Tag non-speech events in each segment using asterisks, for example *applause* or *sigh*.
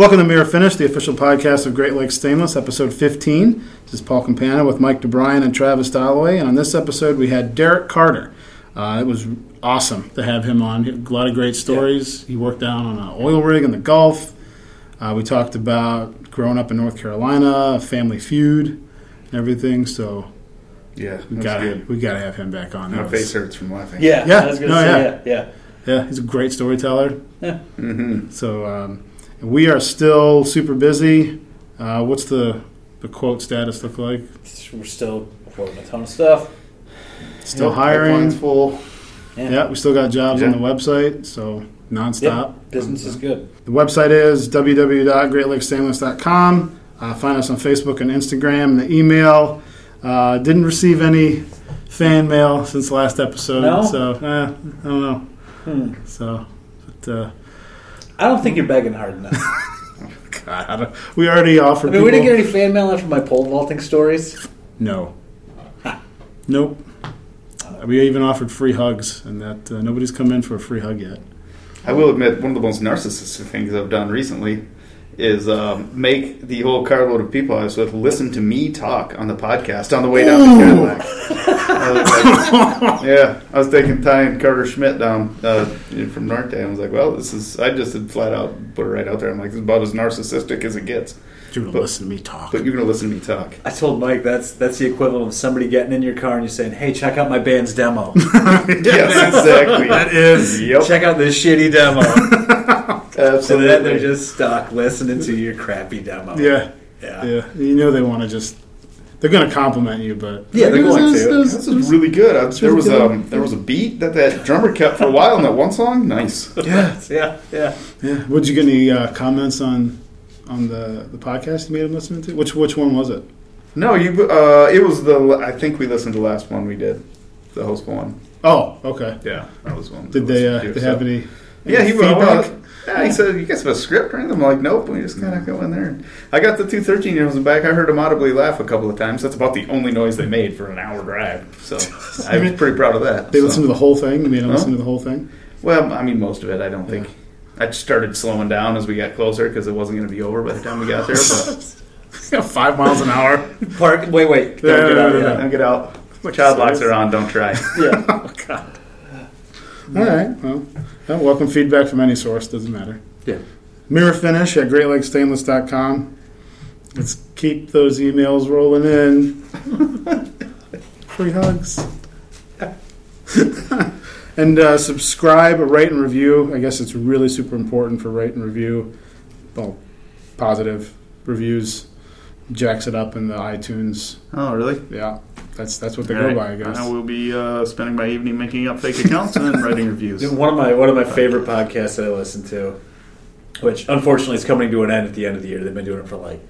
Welcome to Mirror Finish, the official podcast of Great Lakes Stainless, episode 15. This is Paul Campana with Mike DeBryan and Travis Dalloway. And on this episode, we had Derek Carter. Uh, it was awesome to have him on. A lot of great stories. He worked down on an oil rig in the Gulf. Uh, we talked about growing up in North Carolina, Family Feud, and everything. So Yeah, we that's got good. we got to have him back on. My was- face hurts from laughing. Yeah, Yeah, I was gonna no, say yeah. yeah, Yeah, he's a great storyteller. yeah. hmm So um, we are still super busy. Uh, what's the the quote status look like? We're still quoting a ton of stuff. Still Yep, hiring. full. Yeah, we still got jobs on the website, so nonstop. Yep, business is good. The website is www.greatlakestainless.com. Uh, find us on Facebook and Instagram. And the email uh, didn't receive any fan mail since the last episode, No? so eh, I don't know. Hmm. So, but, uh, I don't think you're begging hard enough. *laughs* God, we already offered. I mean, we didn't get any fan mail after my pole vaulting stories. No. *laughs* Nope. We even offered free hugs, and that uh, nobody's come in for a free hug yet. I will admit, one of the most narcissistic things I've done recently is um, make the whole carload of people I was with listen to me talk on the podcast on the way down to Cadillac. I like- yeah, I was taking Ty and Carter Schmidt down uh, from Norte. I was like, well, this is. I just had flat out put it right out there. I'm like, this is about as narcissistic as it gets. You're gonna But- listen to me talk. But you're gonna listen to me talk. I told Mike that's that's the equivalent of somebody getting in your car and you saying, "Hey, check out my band's demo. *laughs* yes, exactly. That is. Yep. check out this shitty demo." *laughs* so Absolutely. then they're just stuck listening to your crappy demo. Yeah, yeah, yeah. You know they want to just. They're gonna compliment you, but Yeah, they're going This is- to. this This is- is really good. Uh, there was good. um, there was a beat that that drummer kept for a while in that one song. Nice. *laughs* Yeah, yeah, yeah. yeah. Would you get any uh, comments on on the the podcast you made him listening to? Which which one was it? No, you. Uh, it was the. I think we listened to the last one we did, the host one. Oh, okay. Yeah, that was one. Did they was uh, cute, they so- have any? Yeah, he any well, feedback? well, yeah, he said, "You guys have a script right?" I'm like, "Nope." We just kind of go in there. And I got the two 13 year olds in the back. I heard them audibly laugh a couple of times. That's about the only noise they made for an hour drive. So *laughs* I was pretty proud of that. They so. listened to the whole thing. You made them Huh? listen to the whole thing. Well, I mean, most of it. I don't think. I just started slowing down as we got closer because it wasn't going to be over by the time we got there. But *laughs* five miles an hour. Park. Wait, wait. Don't get out yeah, of yeah. don't get out. Child locks are on. Don't try. *laughs* Yeah. Oh God. All right. Well, welcome feedback from any source. Doesn't matter. Yeah. Mirror finish at greatlakestainless.com. Let's keep those emails rolling in. Free hugs. *laughs* and uh, subscribe, rate, and review. I guess it's really super important for rate and review. Well, positive reviews jacks it up in the iTunes. Oh, really? Yeah, that's that's what they go by. I guess. I will be uh, spending my evening making up fake accounts and then writing reviews. *laughs* One of my one of my favorite podcasts that I listen to, which unfortunately is coming to an end at the end of the year. They've been doing it for like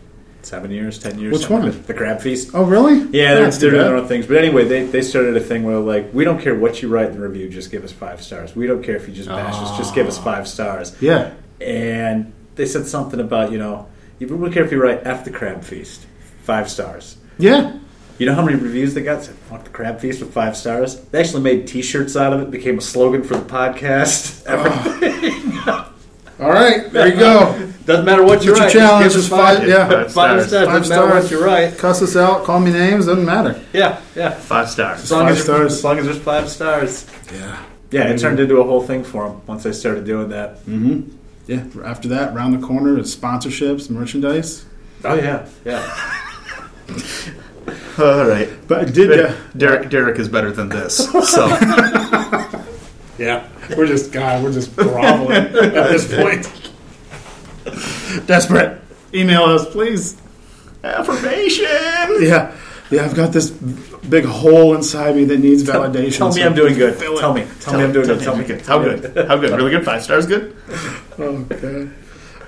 seven years, ten years. Which one? like that. The Crab Feast. Oh, really? Yeah, they're, they're doing their own things. But anyway, they, they started a thing where like we don't care what you write in the review, just give us five stars. We don't care if you just bash us, just give us five stars. Yeah. And they said something about you know you don't care if you write F the Crab Feast, five stars. Yeah. You know how many reviews they got? Said, Fuck the Crab Feast with five stars. They actually made T-shirts out of it. Became a slogan for the podcast. *laughs* Everything. *laughs* All right. There you go. Doesn't matter what you What's your write. challenge? Just us five, five- yeah. five, Five stars. stars. Five Doesn't matter stars. what you're right. Cuss us out. Call me names. Doesn't matter. Yeah, yeah. Five stars. As long Five as, stars. as long as there's five stars. Yeah. Yeah, it turned into a whole thing for them once I started doing that. Mm-hmm. Yeah. After that, round the corner is sponsorships, merchandise. Oh yeah, yeah. *laughs* *laughs* All right. But I did. Uh, Derek, Derek is better than this. So *laughs* yeah. We're just God. We're just groveling at this point. Desperate. Email us, please. affirmation. Yeah. Yeah. I've got this big hole inside me that needs validation. Tell me so I'm doing good. fill it. Tell me. Tell me I'm doing good. Tell me. Good. How good? How good? Really good? Five stars good? Okay.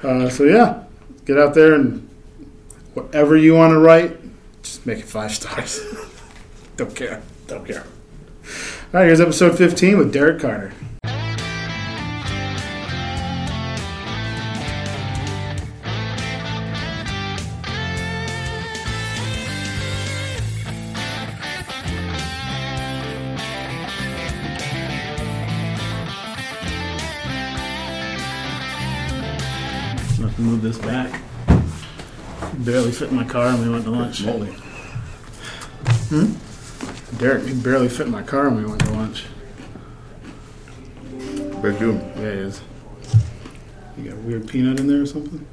Uh, so yeah, get out there and whatever you want to write, just make it five stars. *laughs* Don't care. Don't care. All right, here's episode 15 with Derek Carter. Fit in my car and we went to lunch. Moldy. Hmm? Derek, he barely fit in my car and we went to lunch. Big dude. Yeah, he is. You got a weird peanut in there or something?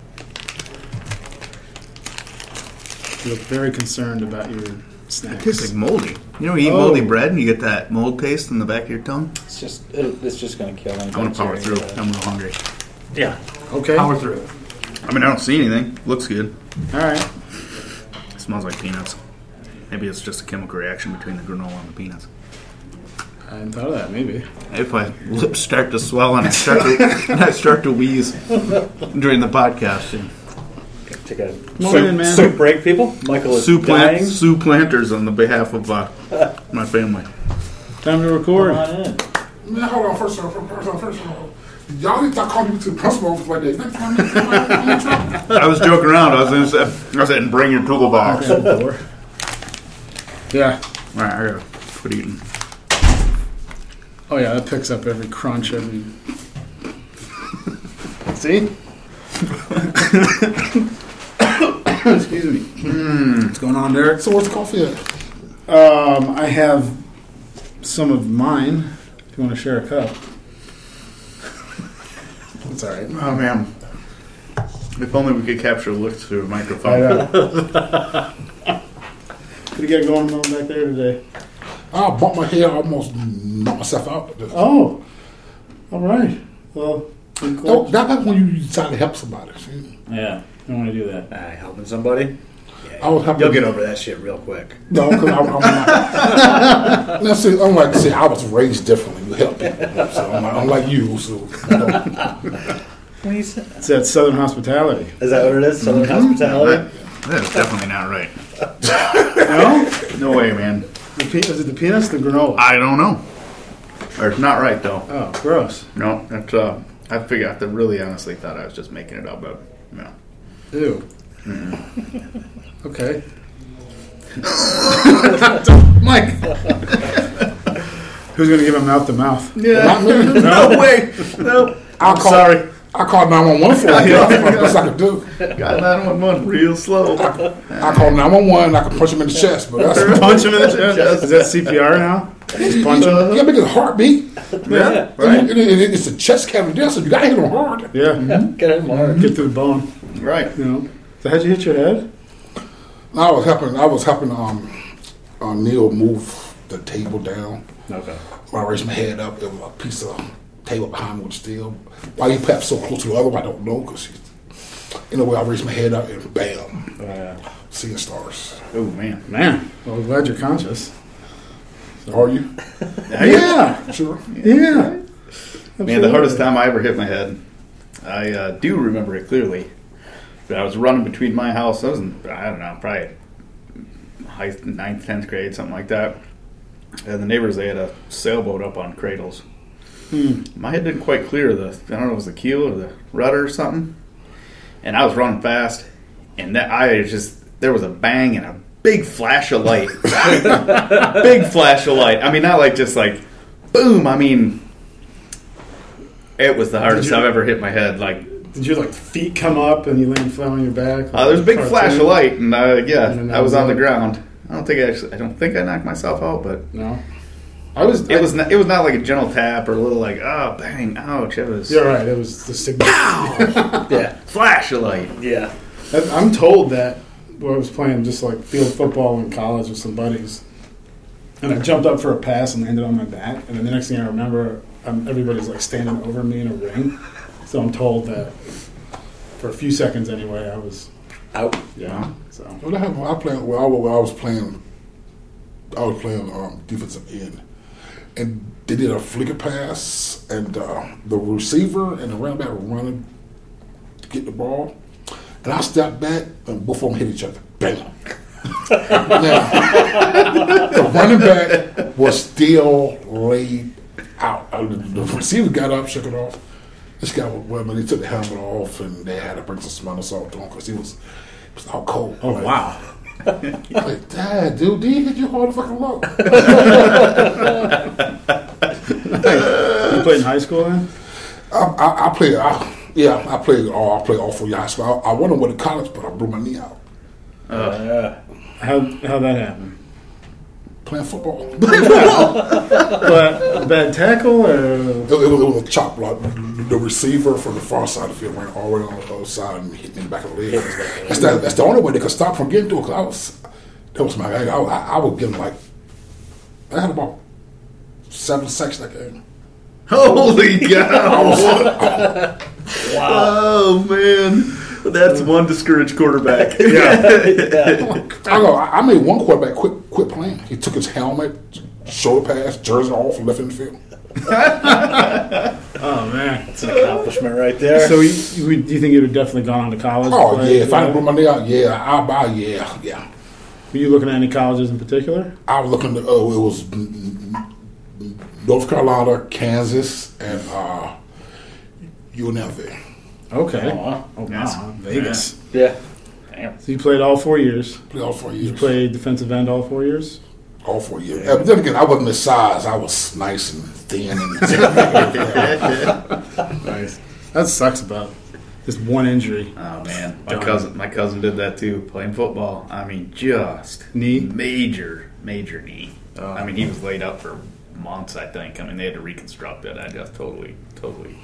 You look very concerned about your snacks. It tastes like moldy. You know, you eat Oh. moldy bread and you get that mold taste in the back of your tongue. It's just it, it's just gonna kill any I'm gonna power bacteria. through. I'm a little hungry. Yeah, okay. power through. I mean, I don't see anything. Looks good. All right. It smells like peanuts. Maybe it's just a chemical reaction between the granola and the peanuts. I hadn't thought of that. Maybe. If my lips start to swell and I start to, and I start to wheeze during the podcast, and Take a soup, man. soup break, people. Michael is Sue, dying. plant, Sue Planters on the behalf of uh, my family. Time to record. Come on in. Man, hold on, first of all, first of all, first of all. Y'all need to start calling me to the principal office like that. Next time, I'm in. *laughs* I was joking around. I was going to say, I said, bring your toolbox. All Door. Yeah. right, I gotta quit eating. Oh yeah, that picks up every crunch, every. *laughs* See? *coughs* Excuse me. What's going on, Derek? So what's the coffee at? Um, I have some of mine. If you want to share a cup, it's all right. Oh man! If only we could capture a look through a microphone. know. what do you got going on back there today? I bumped my head, almost knocked myself out. Oh, all right. Well, I'm that- that's when you decide to help somebody. See? Yeah, I want to do that. uh, helping somebody. I was helping. You'll get over that shit real quick. No, because I'm, I'm not. *laughs* Now, see, I'm like, see, I was raised differently. You help people. So I'm, like, I'm like you. So, you know. It's that Southern hospitality. Is that what it is? Southern hospitality. That, that is definitely not right. *laughs* No, No way, man. the pe- is it the peanuts, or the granola? I don't know. Or it's not right though. Oh, gross. No, that's uh. I figured. I really honestly thought I was just making it up, but no. Ew. *laughs* Okay. *laughs* Mike. Who's gonna give him mouth to mouth? Not me. *laughs* No way. No. I'll call, sorry. I called 911 for it. *laughs* That's the best I could do. Got nine one one real slow. I called 911 I could punch him in the chest, but that's Punch him in the chest. Is that CPR now? Just punch You uh-huh. him. gotta make his heart beat. Yeah. Right. It- it- it- it's a chest cavity so you gotta hit him hard. Yeah. Get in hard. Get through the bone. Right. You know. So how'd you hit your head? I was helping. I was helping um, uh, Neil move the table down. Okay. When I raised my head up, there was a piece of table behind me with steel. Why he passed so close to the other one, I don't know. Because anyway, I raised my head up and bam, Oh, yeah. seeing stars. Oh man. Man. Well, I'm glad you're conscious. Are you? *laughs* Yeah. Sure. Yeah. Man, the hardest time I ever hit my head, I uh, do remember it clearly. I was running between my house. I was in, I don't know, probably high ninth, tenth grade, something like that. And the neighbors, they had a sailboat up on cradles. Hmm. My head didn't quite clear the, I don't know, it was the keel or the rudder or something. And I was running fast, and that I just there was a bang and a big flash of light, *laughs* big flash of light. I mean, not like just like boom. I mean, it was the hardest you- I've ever hit my head. Like Did your like feet come up and you land flat on your back? uh, there's a big Cartoon? flash of light, and uh, yeah, And I was on the ground. I don't think I actually, I don't think I knocked myself out, but No. I was. it was not, it was not like a gentle tap or a little like oh bang ouch. It was You're right. It was the signal. *laughs* Yeah. flash of light. Yeah. I- I'm told that when I was playing just like field football in college with some buddies, and I jumped up for a pass and landed on my back, and then the next thing I remember, um, everybody's like standing over me in a ring. So I'm told that for a few seconds anyway, I was Out. yeah. So Well, that happened. I played. Well, I, when I was playing. I was playing um, defensive end, and they did a flicker pass, and uh, the receiver and the running back were running to get the ball, and I stepped back, and both of them hit each other. Bam. *laughs* now, the running back was still laid out. The, the receiver got up, shook it off. This guy was well, man, he took the helmet off, and they had to bring some smelling salt on because he was, he was all cold. oh Like, wow. *laughs* like, Dad, dude, did he hit you hard fucking low? *laughs* You played in high school then? I, I, I played. I, Yeah, I played all. I played all four years of high school. I, I went away to college, but I blew my knee out Oh, Uh, How how that happened? Playing football. *laughs* it, But bad tackle or it was, it was a chop block. The receiver from the far side of the field ran all the way on the other side and hit me in the back of the leg. That's, that, that's the only way they could stop from getting to it. Cause I was, that was my. I, I, I was getting like, I had about seven sacks that game. Holy *laughs* cow! *laughs* I was, Oh man, *laughs* that's one discouraged quarterback. *laughs* *laughs* I know. I I made one quarterback quit quit playing. He took his helmet, shoulder pads, jersey off, left in the field. oh man. it's an accomplishment right there. So you, you, do you think you'd have definitely gone on to college? Oh play? yeah, if I didn't blew my knee out, yeah, I'll buy. Yeah, yeah. Were you looking at any colleges in particular? I was looking. To, oh, it was North Carolina, Kansas, and uh, UNLV. Okay. Oh, wow. Oh, wow. Vegas. yeah. Damn. So you played all four years. Played all four years. You played defensive end all four years. all four years. Yeah, but then again, I wasn't the size. I was nice and thin. And *laughs* *laughs* Nice. That sucks about just one injury. Oh man, my Done. cousin, my cousin did that too, playing football. I mean, just Knee? major, major knee. Oh. I mean, he was laid up for months. I think. I mean, they had to reconstruct it. I just totally, totally.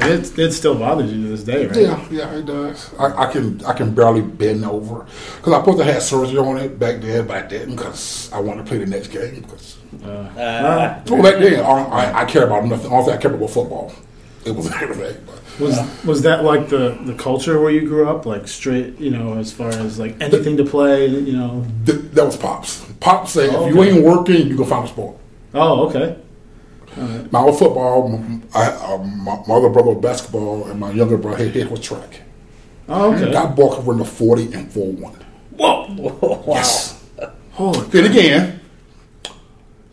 And it, it still bothers you to this day, right? yeah, yeah, it does. I, I can I can barely bend over because I supposed to have surgery on it back then, but I didn't because I wanted to play the next game. Because Uh, well, back then, I, I, I care about nothing. All I care about was football. It was *laughs* everything. But, Was was that like the, the culture where you grew up, like straight, you know, as far as like anything to play, you know? Th- that was pops. Pops said, Oh, if you okay. ain't working, you can find a sport. Oh, okay. My old football, m- I, uh, my, my other brother was basketball, and my younger brother his, his was track. Oh, okay. That boy could run the forty and four one. Whoa! *laughs* wow. Yes. Holy Then again,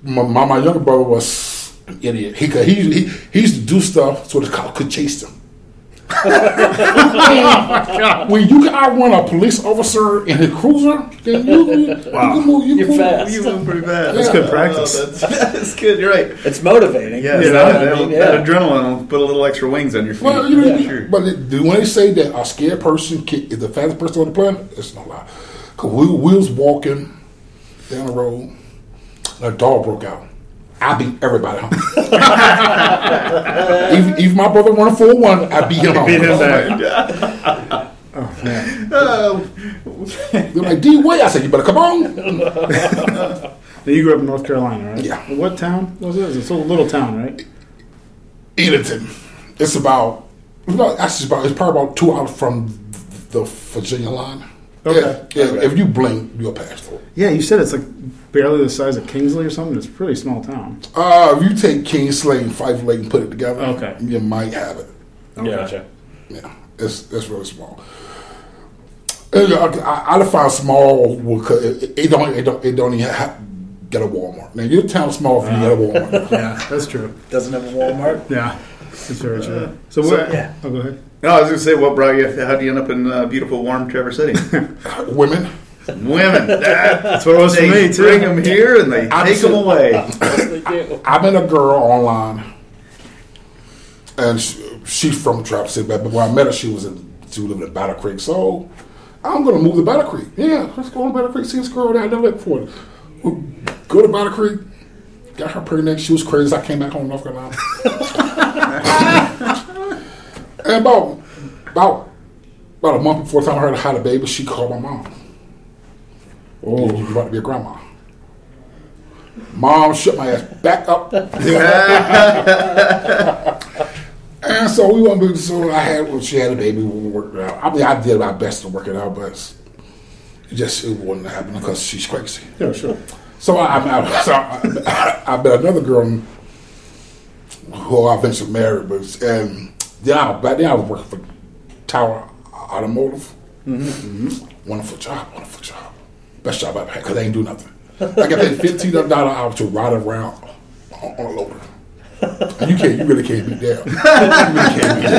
my, my, my younger brother was an idiot. He could he, he he used to do stuff so the cop could chase him. When you can outrun a police officer in his cruiser, then you, you, you can move. You You're can move. fast. You went pretty bad. That's good oh, practice. Oh, that's, *laughs* that's good. You're right. It's motivating. Yeah, You that, know? that, I mean, that adrenaline will put a little extra wings on your feet. Well, you know, yeah, sure. but it, when they say that a scared person can, is the fastest person on the planet, it's no lie. Because we, we was walking down the road, and a dog broke out. I beat everybody home. *laughs* even, even my brother running for one, I beat him home. beat him back. Oh man. Oh, They're like, D Way. I said, you better come on. *laughs* Now, you grew up in North Carolina, right? Yeah. What town was it? It's a little town, right? Edenton. It's about, it's about, actually, it's, about, it's probably about two hours from the Virginia line. Okay. Yeah, yeah, If you blink, you'll pass through. Yeah, you said it's like barely the size of Kingsley or something. It's a pretty small town. Uh, if you take Kingsley and Fife Lake and put it together, Okay. you might have it. Gotcha. Yeah, it's it's really small. And, uh, I, I define small because it, it don't it don't it don't even have, get a Walmart. Now your town small if you get a Walmart. *laughs* Yeah, that's true. Doesn't have a Walmart. Yeah, that's very true. So, what? yeah. Oh, go ahead. no, I was going to say, what brought you? How do you end up in uh, beautiful, warm Traverse City? *laughs* Women, Women. That, *laughs* That's what it was for me too. bring them here and they I'm take them away. Yes, they do. I met a girl online, and she, she's from Traverse City. But when I met her, she was in she was living in Battle Creek. So I'm gonna move to Battle Creek. Yeah, let's go to Battle Creek. See this girl that I never met before. We'll go to Battle Creek. Got her pregnant. She was crazy. I came back home to North Carolina. *laughs* and about about about a month before the time I heard I had a baby, she called my mom. Oh, you about to be a grandma. Mom shut my ass back up. *laughs* and so we went. So I had when she had a baby, we worked it out. I mean, I did my best to work it out, but it just it wouldn't happen because she's crazy. Yeah, sure. So I, I, *laughs* so I, I met another girl who I eventually married, but um, and then I, back then I was working for Tower Automotive. Mm-hmm. Mm-hmm. Wonderful job, wonderful job, best job I ever had because they ain't do nothing. I got paid fifteen dollar hour to ride around on, on a loader. And you can't, you really can't beat that. You really can't beat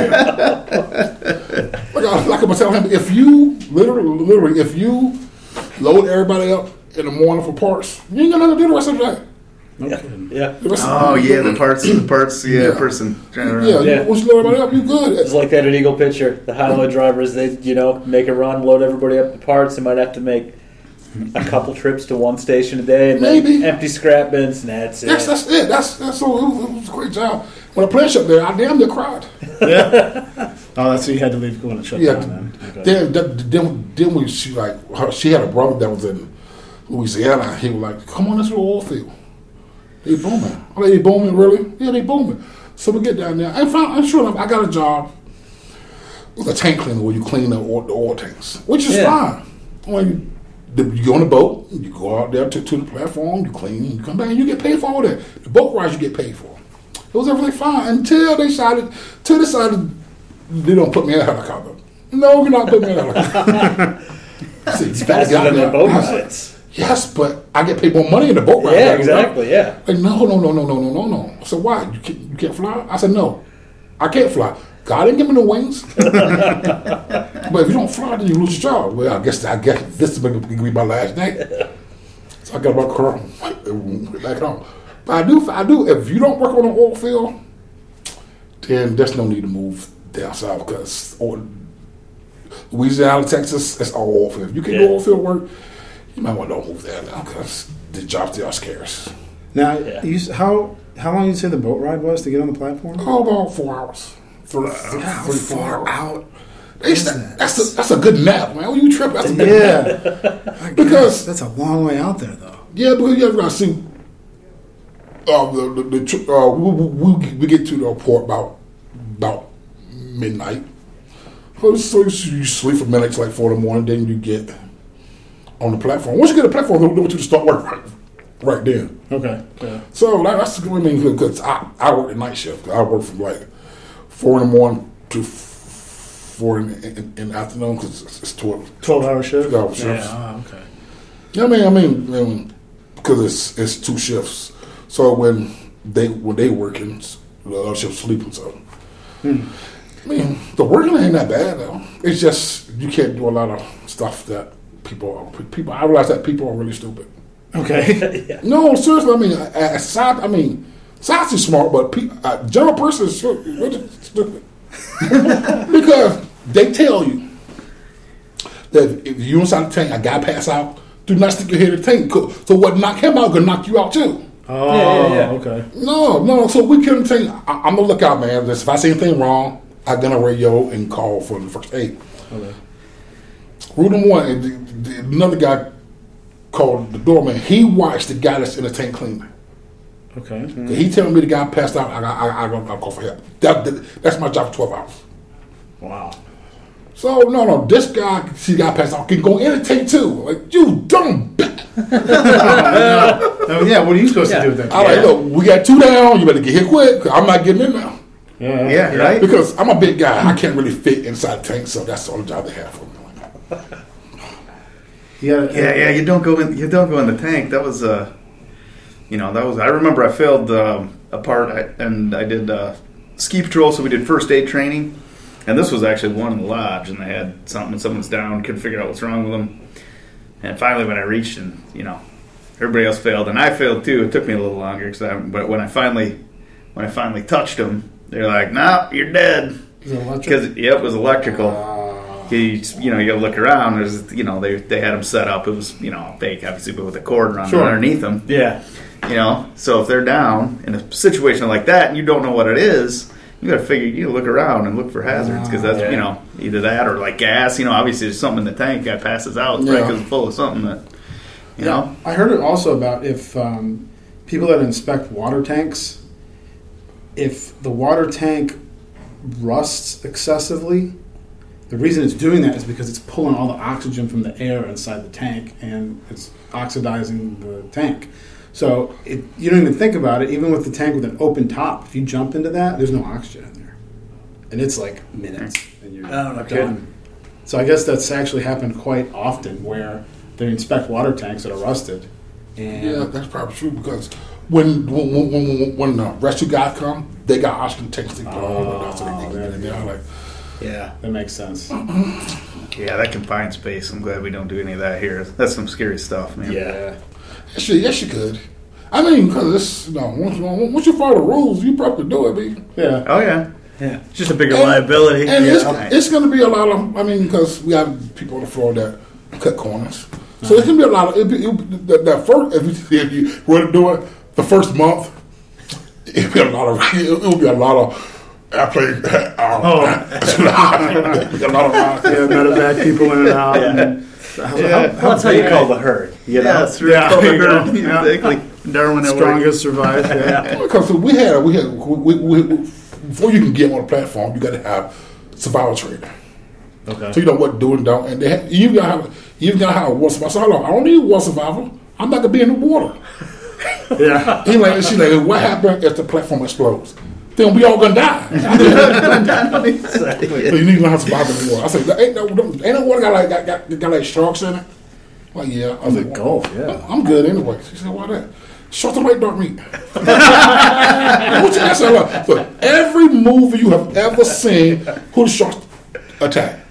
that. Like, I, like I'm telling him, if you literally, literally, if you load everybody up in the morning for parts, you ain't got nothing to do the rest of the day. No kidding. Yeah. Oh yeah, the parts, the parts, yeah, Yeah. person. Yeah, Yeah. You, once you load everybody up, you good. It's like that at Eagle-Picher. The highway drivers, they you know make a run, load everybody up the parts. They might have to make a couple trips to one station a day, and then empty scrap bins, and that's it. That's that's it. That's that's so it was, it was a great job. When I played up there, I damn near cried. Yeah. *laughs* Oh, that's so you had to leave when it shut Yeah. down. Then. Okay. Then, then, then, then we she like her, she had a brother that was in Louisiana. He was like, "Come on, let's go to oil field. They booming. I'm they booming really? Yeah, they booming." So we get down there. I found, I'm sure enough, I got a job with a tank cleaner where you clean the oil, the oil tanks, which is Yeah. fine. When the, you go on the boat, you go out there to, to the platform, you clean, you come back, and you get paid for all that. The boat rides you get paid for. It was everything fine until they decided, till they decided they don't put me in a helicopter. No, you're not putting me in a helicopter. *laughs* I said, faster than the boat rides. Yes, but I get paid more money in the boat ride. Yeah, exactly. Yeah. Like no, no, no, no, no, no, no, no. I said why? You can't, you can't fly? I said no, I can't fly. God didn't give me no wings. *laughs* but if you don't fly, then you lose your job. Well, I guess I guess this is going to be my last day. So I got my car back home. But I do, I do. If you don't work on an oil field, then there's no need to move down south because Louisiana, Texas, it's all oil field. If you can yeah. do oil field work you might want to don't move there now because the jobs there are scarce. Now, Yeah. you, how how long did you say the boat ride was to get on the platform? Oh, about four hours. Three, three, How three, four far hours. out? They said- that's a, that's a good nap, man. When you trip, that's a good nap. Yeah, I *laughs* *laughs* Because- that's a long way out there, though. Yeah, because you ever got to see. Uh, the, the, the, tr- uh, we, we, we get to the port about about midnight. So, so you, you sleep for midnight till like four in the morning. Then you get on the platform. Once you get a platform, they want you to start work right, right then. Okay. Yeah. So that, that's the good thing because I, I work the night shift. I work from like four in the morning to four in, in, in the afternoon because it's, it's twelve. Twelve hour shift. 12 hour Yeah. Oh, okay. Yeah, I mean, I mean, I mean, because it's it's two shifts. So when they when they working, the other shift sleeping. So Hmm. I mean, the working ain't that bad though. It's just you can't do a lot of stuff that people are, people. I realize that people are really stupid. Okay. *laughs* No, seriously. I mean, aside, I mean, science is smart, but pe- uh, general person is really stupid *laughs* because they tell you that if you inside the tank, a guy pass out, do not stick your head in the tank. 'cause- So what knock him out gonna knock you out too. Oh, Yeah, yeah, yeah. okay. No, no. So we couldn't tank. I, I'm gonna look out, man. If I see anything wrong, I gonna radio and call for the first aid. Okay. Rule number one, and the, the, another guy called the doorman. He watched the guy that's in the tank cleaning. Okay. He telling me the guy passed out. I got, I, I, got to call for help. That, that, that's my job for twelve hours. Wow. So no, no, this guy, see, the guy passed out, can go in the tank too. Like you dumb bitch. *laughs* Oh, yeah. What are you supposed Yeah. to do with that? I like, look, we got two down. You better get here quick. 'cause I'm not getting in now Yeah. Yeah, right. because I'm a big guy. I can't really fit inside the tank, so that's the only job they have for me. *laughs* Gotta, Yeah, yeah. You don't go in. You don't go in the tank. That was uh, you know, that was. I remember I failed um, a part, I, and I did uh, ski patrol. So we did first aid training, and this was actually one in the lodge, and they had something. Someone's down, couldn't figure out what's wrong with them. And finally, when I reached, and you know, everybody else failed, and I failed too. It took me a little longer, cause I, but when I finally, when I finally touched them, they're like, "No, you're dead." Is it electric? Because yep, it was electrical. You, you know, you gotta look around. There's, you know, they they had them set up. It was, you know, fake, obviously, but with a cord run Sure. underneath them. Yeah. You know, so if they're down in a situation like that, and you don't know what it is, you gotta figure. You look around and look for hazards because that's, Yeah. you know, either that or like gas. You know, obviously, there's something in the tank. Guy passes out, right? Yeah. Because it's full of something that, you know. I heard it also about if um, people that inspect water tanks, if the water tank rusts excessively, the reason it's doing that is because it's pulling all the oxygen from the air inside the tank and it's oxidizing the tank. So it, you don't even think about it. Even with the tank with an open top, if you jump into that, there's no oxygen in there, and it's like minutes, and you're Oh, no done. So I guess that's actually happened quite often where they inspect water tanks that are rusted, and Yeah, that's probably true because when when when, when, when the rescue guys come, they got oxygen tanks to go all down, so they Oh, can there get in you there. go. Like, yeah, that makes sense. Yeah, that confined space. I'm glad we don't do any of that here. That's some scary stuff, man. Yeah, Actually, yes, you could. I mean, because it's you know, once, you- once you follow the rules, you probably do it. Be. Yeah. Oh yeah. Yeah, it's just a bigger And- liability. And yeah. it's, it's going to be a lot of, I mean, because we have people on the floor that cut corners. So it's going to be a lot of, it'll be, it'll be, that, that first, if you, if you were to do it, the first month, *laughs* it'll be a lot of, it'll be a lot of airplane. Um, it'll be a lot of, Yeah, medevac people in and out. and- Yeah. Well, that's how you call the herd. You know, Yeah, through Yeah, there you go. Yeah. exactly. Darwin at work. Strongest survive. Yeah. because we had, we had, we, we, we, before you can get on the platform, you got to have survival training. Okay. So you know what to do and don't. And they have, you got have, you got to have one survival. So hold on, I don't need one survival. I'm not gonna be in the water. Yeah. *laughs* He like, she like, what happened if the platform explodes? Then we *laughs* all gonna die. exactly. so you need to learn how to survive in the water. I said, ain't no, ain't no water got like got, got, got like sharks in it. Like yeah, I was like, Gulf, yeah. I'm good anyway. She said, why that? Short and white dark meat. *laughs* What you answer? Look, look, every movie you have ever seen, who the sharks attack?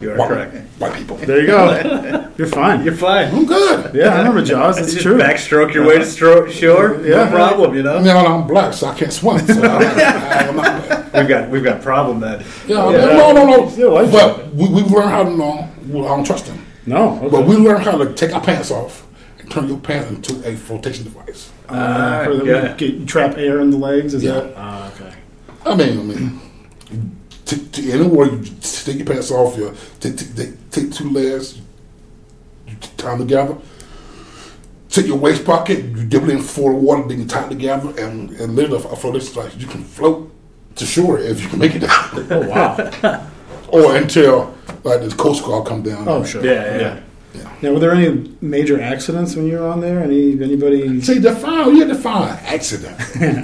You are White, correct. white people. There you go. *laughs* You're fine. You're fine. I'm good. yeah, I remember Jaws. That's *laughs* Just true. backstroke your way to stro- shore. Yeah. no problem. You know, Now I'm black, so I can't swim. So I, I, I'm not, we've got we've got a problem then. yeah, no, no, no. Yeah, like but we, we learned how to know. Well, I don't trust them. No. Okay. But we learned how to take our pants off and turn your pants into a flotation device. uh, for the, yeah. get, trap air in the legs. Is Yeah. that? Ah, okay. I mean, I mean, to, to anywhere you take your pants off, you take, take, take, take two layers, you tie them together. Take your waist pocket, you dip it in full of water, then you tie it together, and, and literally a this device. You can float to shore if you can make it down. *laughs* Oh wow. *laughs* or until like the Coast Guard come down. Oh sure. Yeah, yeah. Yeah. Now, were there any major accidents when you were on there? Any anybody? See, define, you had the fire accident.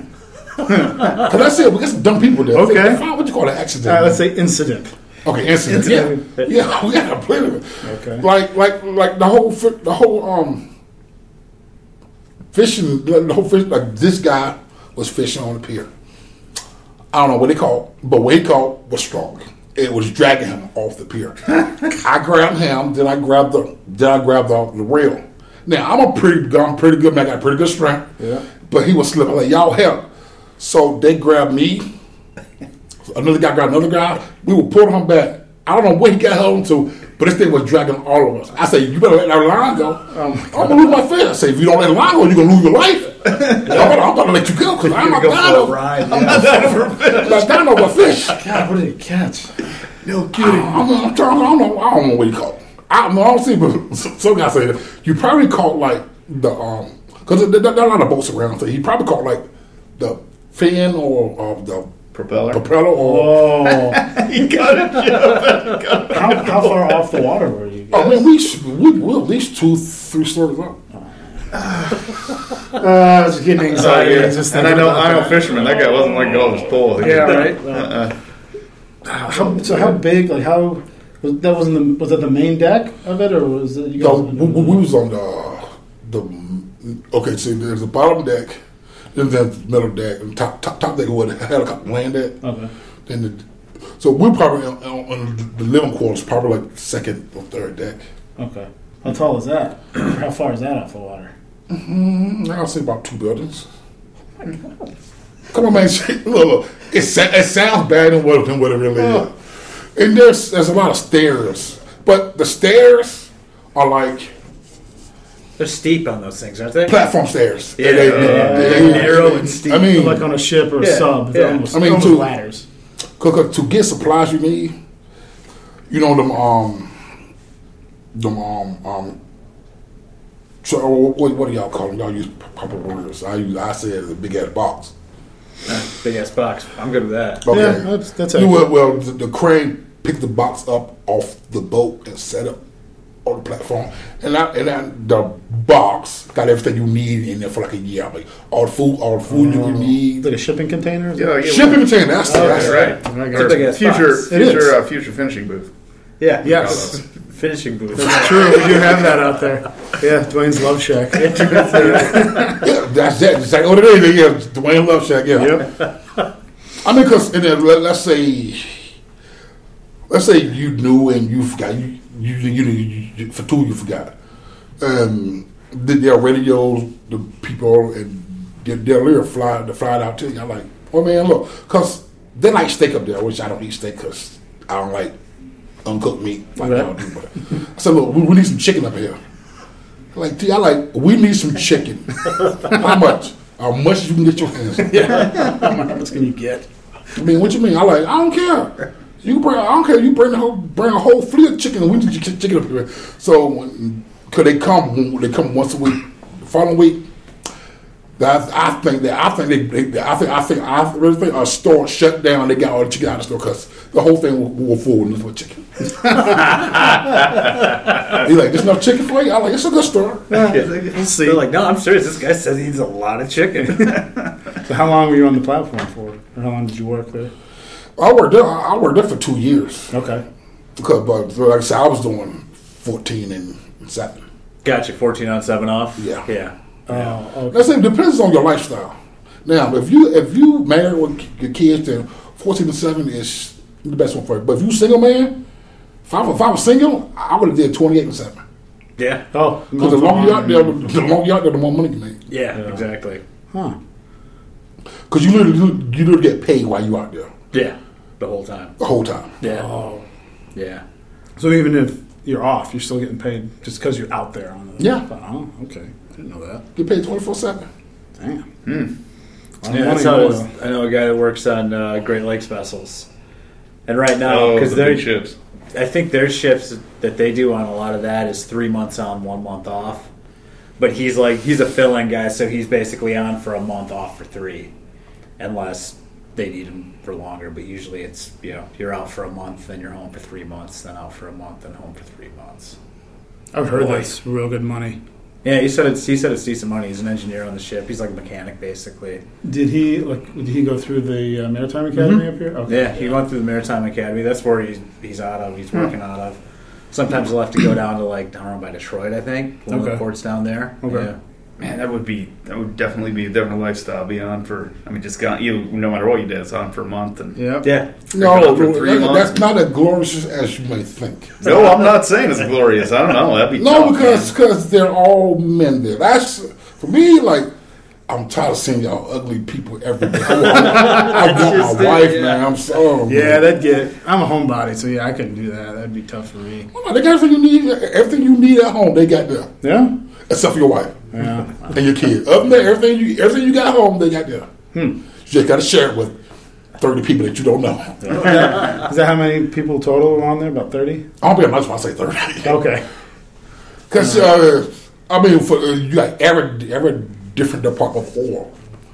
*laughs* Because I said, we got some dumb people there. Okay. Define what you call an accident. Uh, let's say incident. Okay, incident. Incident. Yeah, yeah, *laughs* we had a plenty of it. Okay. Like, like, like the whole, fi- the whole um, fishing, the the whole fish. Like this guy was fishing on the pier. I don't know what he caught, but what he caught was strong. It was dragging him off the pier. *laughs* I grabbed him, then I grabbed the, then I grabbed the, the rail. Now I'm a pretty, I'm pretty good man. I got pretty good strength. Yeah. But he was slipping. Like y'all help. So they grabbed me. Another guy grabbed another guy. We were pulling him back. I don't know what he got held to, but this thing was dragging all of us. I said, "You better let that line go. I'm gonna lose my fish." I say, "If you don't let the line go, you're gonna lose your life." *laughs* I'm, gonna, I'm gonna let you go because I'm not dying a over. I'm not dying over fish. God, what did he catch? No kidding. I'm, I'm trying. I don't know. I don't know what he caught. I, no, I don't see, but *laughs* some say that you probably caught like the um because there, there, there are a lot of boats around. So he probably caught like the fin or of the Propeller. propeller or. Oh, *laughs* you got it. how, how far off the water were you? Oh man, we we we're at least two, three stories up. Uh, I was getting *laughs* anxiety. just and I know I know that. fisherman. That guy wasn't letting go of his pole. He Yeah, *laughs* right. Uh-uh. How, so how big? Like how? Was, that wasn't the was that the main deck of it, or was it you guys? No, we, we we was on the the okay. So there's the bottom deck, then the middle deck, and top top top deck where the helicopter landed. Okay. Then the so we're probably on, on, on the living quarters, probably like second or third deck. Okay. How tall is that? *clears throat* how far is that off the water? Mm, I'll say about two buildings. Come on, man! *laughs* Look, look. It, it sounds bad than what, than what it really is. And there's there's a lot of stairs, but the stairs are like They're steep on those things, aren't they? platform stairs. Yeah, They- they- yeah, they- yeah. Narrow and steep. I mean, like on a ship or a Yeah, sub. They're yeah. almost, I mean, almost too- ladders. Cause, to get supplies you need, you know them um them um um. So what, what do y'all call them? Y'all use proper words. I use I say it as a big ass box. Big ass box. I'm good with that. Okay. Yeah, that's that's You accurate. well, well the, the crane picked the box up off the boat and set up on the platform, and that and that the box got everything you need in there for like a year. Like all the food, all the food you can need. like a shipping container. is it? Yeah, yeah, Shipping container. That's, Oh, that's that's right. right. It's a future, box. Future, uh, future finishing booth. Yeah. Yes. Finishing booth. That's *laughs* true. We do have that out there. Yeah, Dwayne's Love Shack. *laughs* Yeah, that's that. It's like, oh, it is. Yeah, Dwayne Love Shack. Yeah. Yep. I mean, because let, let's say, let's say you knew and you forgot. You you you, you, for two you forgot. Um, th- there are radios. The people and they'll literally fly, they fly it out to you. I'm like, oh man, look, because they like steak up there, which I don't eat steak because I don't like uncooked meat like Right. y'all do. But I said, look, we, we need some chicken up here. Like, T, I like, we need some chicken. How *laughs* much? How much you can get your hands on. How much can you get? I mean, what you mean? I like, I don't care. You bring, I don't care. You bring the whole, bring a whole fleet of chicken. And we need your chicken up here. So, could they come? They come once a week. The following week, that I think that I think they, they I think I think I really think a store shut down. They got all the chicken out of the store because the whole thing will, will full with nothing but chicken. *laughs* He's like, there's no chicken for you. I like, it's a good store. We'll see. They're like, no, I'm serious. This guy says he eats a lot of chicken. *laughs* So how long were you on the platform for? Or how long did you work there? I worked there. I worked there for two years Okay. because, but like I said, I was doing fourteen and seven. Gotcha. 14 on 7 off? Yeah. Yeah. Oh, okay. That's it. Depends on your lifestyle. Now, if you if you married with your kids, then fourteen to seven is the best one for you. But if you single man, if I, if I was single, I would have did twenty eight and seven. Yeah. Oh, Because the longer you out there, the longer you out there, the more money you make. Yeah, Yeah. exactly. Huh. Because you literally you literally get paid while you out there Yeah. The whole time. the whole time. Yeah. Oh. Yeah. So even if you're off, you're still getting paid just because you're out there on the. Yeah. Oh, okay. I didn't know that. Get paid twenty four seven. Damn. Hmm. A Yeah, that's how it though. is. I know a guy that works on uh, Great Lakes vessels. And right now, Oh, because the they're ships. I think their shifts that they do on a lot of that is three months on, one month off. But he's like he's a fill-in guy, so he's basically on for a month off for three, unless they need him for longer. But usually it's you know you're out for a month, then you're home for three months, then out for a month, then home for three months. I've heard Boy. that's real good money. Yeah, he said it's he said it's decent money. He's an engineer on the ship. He's like a mechanic basically. Did he like? Did he go through the uh, Maritime Academy up here? Okay. Yeah, he went through the Maritime Academy. That's where he's he's out of. He's working out of. Sometimes he'll have to go down to like down by Detroit, I think. One of the ports down there. Okay. Yeah. Man, that would be that would definitely be a different lifestyle. Be on for I mean, just gone. You no matter what you did, it's on for a month. And Yep. Yeah. No, for three that- months. that's not as glorious as you might think. no, I'm not saying it's glorious. I don't know. That'd be No, tough, because because they're all men there. That's for me. Like I'm tired of seeing y'all ugly people every day. I want, I want my *laughs* wife, yeah. man. I'm so oh, Yeah, that'd get. I'm a homebody, so yeah, I couldn't do that. That'd be tough for me. Oh, well, they got everything you need. Everything you need at home, they got there, Yeah. except for your wife Yeah. and your kids. Other than that, everything you everything you got home, they got there. Hmm. You just got to share it with thirty people that you don't know. *laughs* Is that how many people total are on there? About thirty. I'll be honest when I say thirty, Okay. because uh, I mean, for, uh, you got every every different department of oil.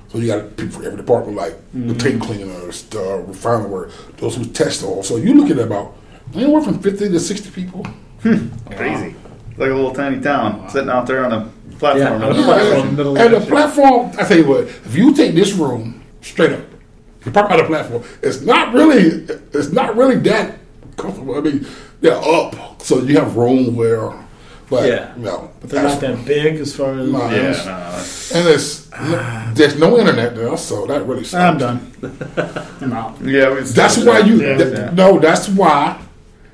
So you got people for every department, like the tank cleaners, the refinery, those who test all. So you look at about anywhere from fifty to sixty people. crazy. It's like a little tiny town sitting out there on a platform. Yeah. in the Yeah. platform. and, middle and the the platform, I tell you what, if you take this room straight up, you park on the platform, it's not really, it's not really that comfortable. I mean, they're up, so you have room where, but Yeah. no, But they're not that big as far as. No. Yeah, Yes. no, no. and it's there's no internet there, so that really sucks. I'm done. *laughs* I'm out. yeah. it That's why you Yeah. that- Yeah. no. That's why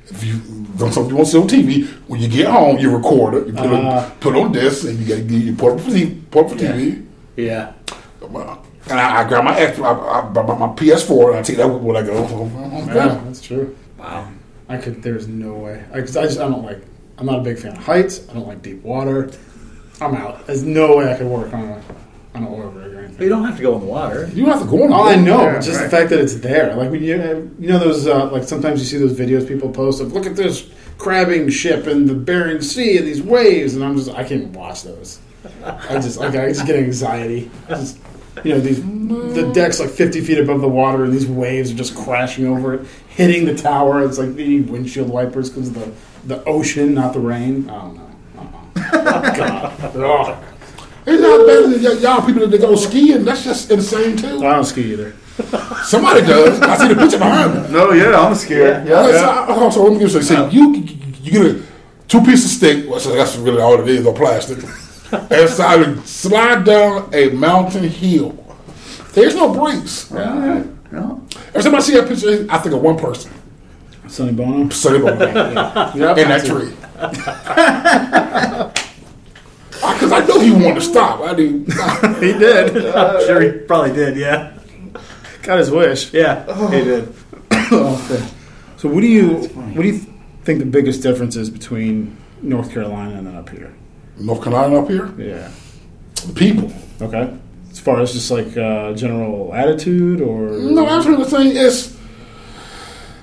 if you don't something you want to see on TV, when you get home, you record it, you put Ah. it put it on this, and you get you put it for TV, put it for TV. Yeah. Well, And I, I grab my X, I, I, I, my PS4, and I take that with when I go. home. Yeah, that's true. Wow. I could. There's no way. I, I just. I don't like. I'm not a big fan of heights. I don't like deep water. I'm out. There's no way I could work on a on an oil rig or anything. But you don't have to go in the water. You don't have to go on. All I know, Yeah, but just right. the fact that it's there. Like when you, you know, those uh, like sometimes you see those videos people post of look at this crabbing ship in the Bering Sea and these waves, and I'm just I can't even watch those. I just like I just get anxiety. Just, you know, these the deck's like 50 feet above the water, and these waves are just crashing over it, hitting the tower. It's like they need windshield wipers because of the the ocean, not the rain. I don't know. Uh-uh. *laughs* God. Ugh. It's not better than y- y'all people that go skiing. That's just insane too. I don't ski either. Somebody does. I see the picture behind me. No, yeah, I'm scared. Yeah, Okay, yeah. so, I- okay, so let me give you something. See, you you get a two piece of stick. Well, so that's really all it is, or plastic. *laughs* and so I would slide down a mountain hill. There's no brakes. Yeah. No. Every time I see that picture, I think of one person. Sonny Bono. Sonny Bono *laughs* Yep. in that tree. *laughs* Because I he wanted to stop. I do. *laughs* He did. *laughs* I'm sure he probably did. Yeah, Got his wish. yeah, he did. *coughs* So, what do you what do you think the biggest difference is between North Carolina and then up here? North Carolina up here, Yeah. the people. Okay. As far as just like uh, general attitude, or No, I'm trying to say is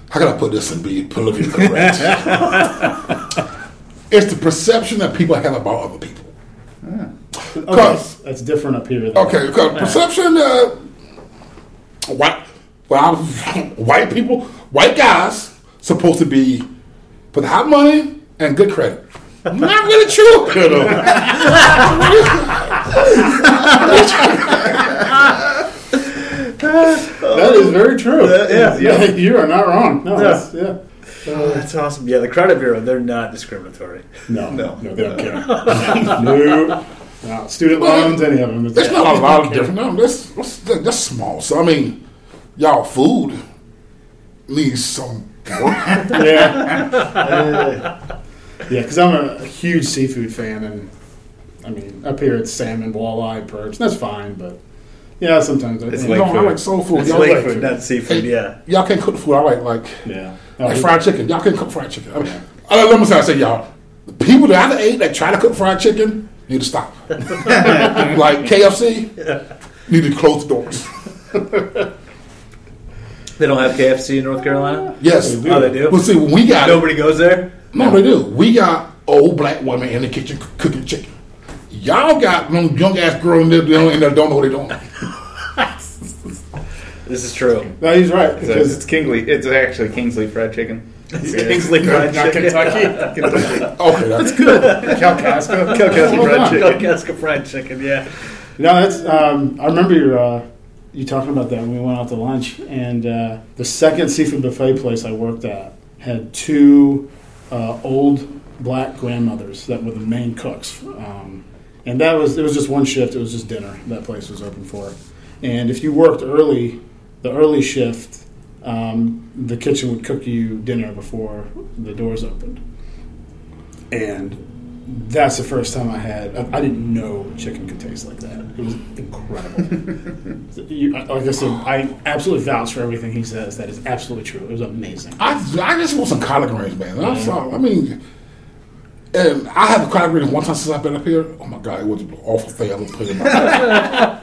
how can I put this and be politically correct? *laughs* it's the perception that people have about other people. Okay, Cause that's different up here. okay, because perception, uh, white, well, *laughs* white people, white guys, supposed to be put hot money and good credit. Not really true, *laughs* *laughs* you know. That is very true. yeah. yeah, you are not wrong. No, that's, yeah. Oh, that's awesome. Yeah, the credit bureau, they're not discriminatory. No, No. no, they don't care. *laughs* no, no, student loans, any of them. There's not a lot of different. No, that's, that's that's small. So I mean, y'all food needs some work. *laughs* Yeah, yeah, because I'm a, a huge seafood fan, and I mean, up here it's salmon, walleye, perch. That's fine, but yeah, sometimes I, It's yeah, You like know, I like soul food. It's Y'all, lake like, food, not seafood. Yeah. y'all can't cook food. I like like yeah. Like fried chicken. Y'all can't cook fried chicken. I mean, I, let me say, I say y'all. The people that I ate that try to cook fried chicken need to stop. *laughs* like KFC, need to close the doors. *laughs* They don't have KFC in North Carolina. Yes. Oh, they do. Well, see, we got Nobody goes there. No, they do. We got old black women in the kitchen cooking chicken. Y'all got them young ass girls in there, they don't, and they don't know what they're doing. *laughs* This is true. no, he's right So because it's Kingsley. It's actually Kingsley fried chicken. Kingsley fried not chicken. Kentucky, *laughs* Kentucky. Okay, that's good. Kalkaska, Kalkaska Well fried done. chicken. Kalkaska fried chicken. Yeah. No, that's. Um, I remember your, uh, you talking about that when we went out to lunch, and uh, the second seafood buffet place I worked at had two uh, old black grandmothers that were the main cooks, um, and that was it was just one shift. It was just dinner that place was open for, and if you worked early, the early shift, um, the kitchen would cook you dinner before the doors opened, and that's the first time I had. I, I didn't know chicken could taste like that. It was incredible. *laughs* you, like I said, I absolutely vouch for everything he says. That is absolutely true. It was amazing. I, I just want some collard greens, man. I'm sorry. I mean, and I have collard greens one time since I've been up here. Oh my god, it was an awful thing I was putting in my *laughs* mouth.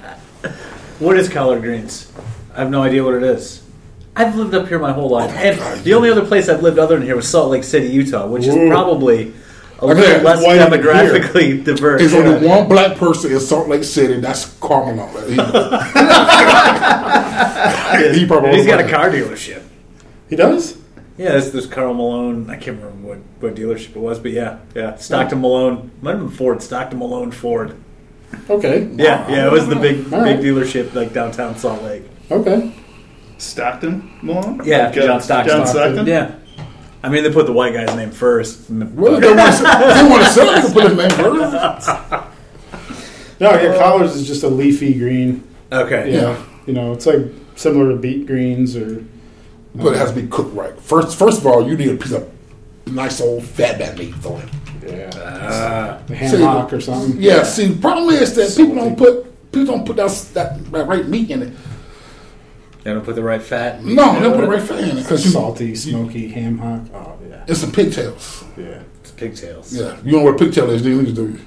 What is collard greens? I have no idea what it is. I've lived up here my whole life, Oh my and God, the only other place I've lived other than here was Salt Lake City, Utah, which is probably a Okay, little less why demographically diverse. There's only one black person in Salt Lake City, and that's Carmelo. He, *laughs* he probably He's got a car dealership. He does. Yeah, there's, there's Karl Malone. I can't remember what, what dealership it was, but yeah, yeah, Stockton Malone. Might have been Ford. Stockton Malone Ford. Okay. Yeah, yeah, it was the big All big right. dealership like downtown Salt Lake. Okay. Stockton Malone? Yeah, Like, uh, John Stockton. John Stockton? Yeah, I mean they put the white guy's name first. Well, they want to they want to *laughs* sell it. They put his name first. No, yeah. Collards is just a leafy green. Okay. Yeah. Yeah. You know, it's like similar to beet greens or. But it has to be cooked right. First, first of all, you need a piece of nice old fat back meat for it. Yeah. Uh, The ham See, hock or something. Yeah. See, the problem is that people don't put people don't put that that, that right meat in it. They don't put the right fat. No, they don't put the right fat in it because Salty, smoky ham hock. Oh yeah. it's some pigtails. Yeah. It's pigtails. Yeah, you know what a pigtail is, do you? Do you?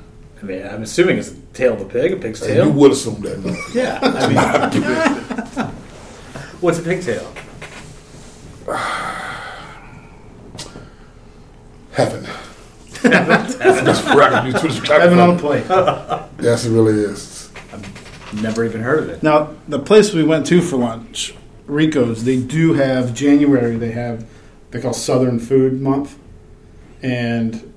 I mean, I'm assuming it's the tail of a pig, a pig's tail. You would assume that. No. *laughs* Yeah. I mean, *laughs* what's a pigtail? *sighs* *laughs* Heaven. That's where I can use to describe Heaven it. on a plate. Yes, it really is. Never even heard of it. Now, the place we went to for lunch, Rico's, they do have January. They have they call Southern Food Month, and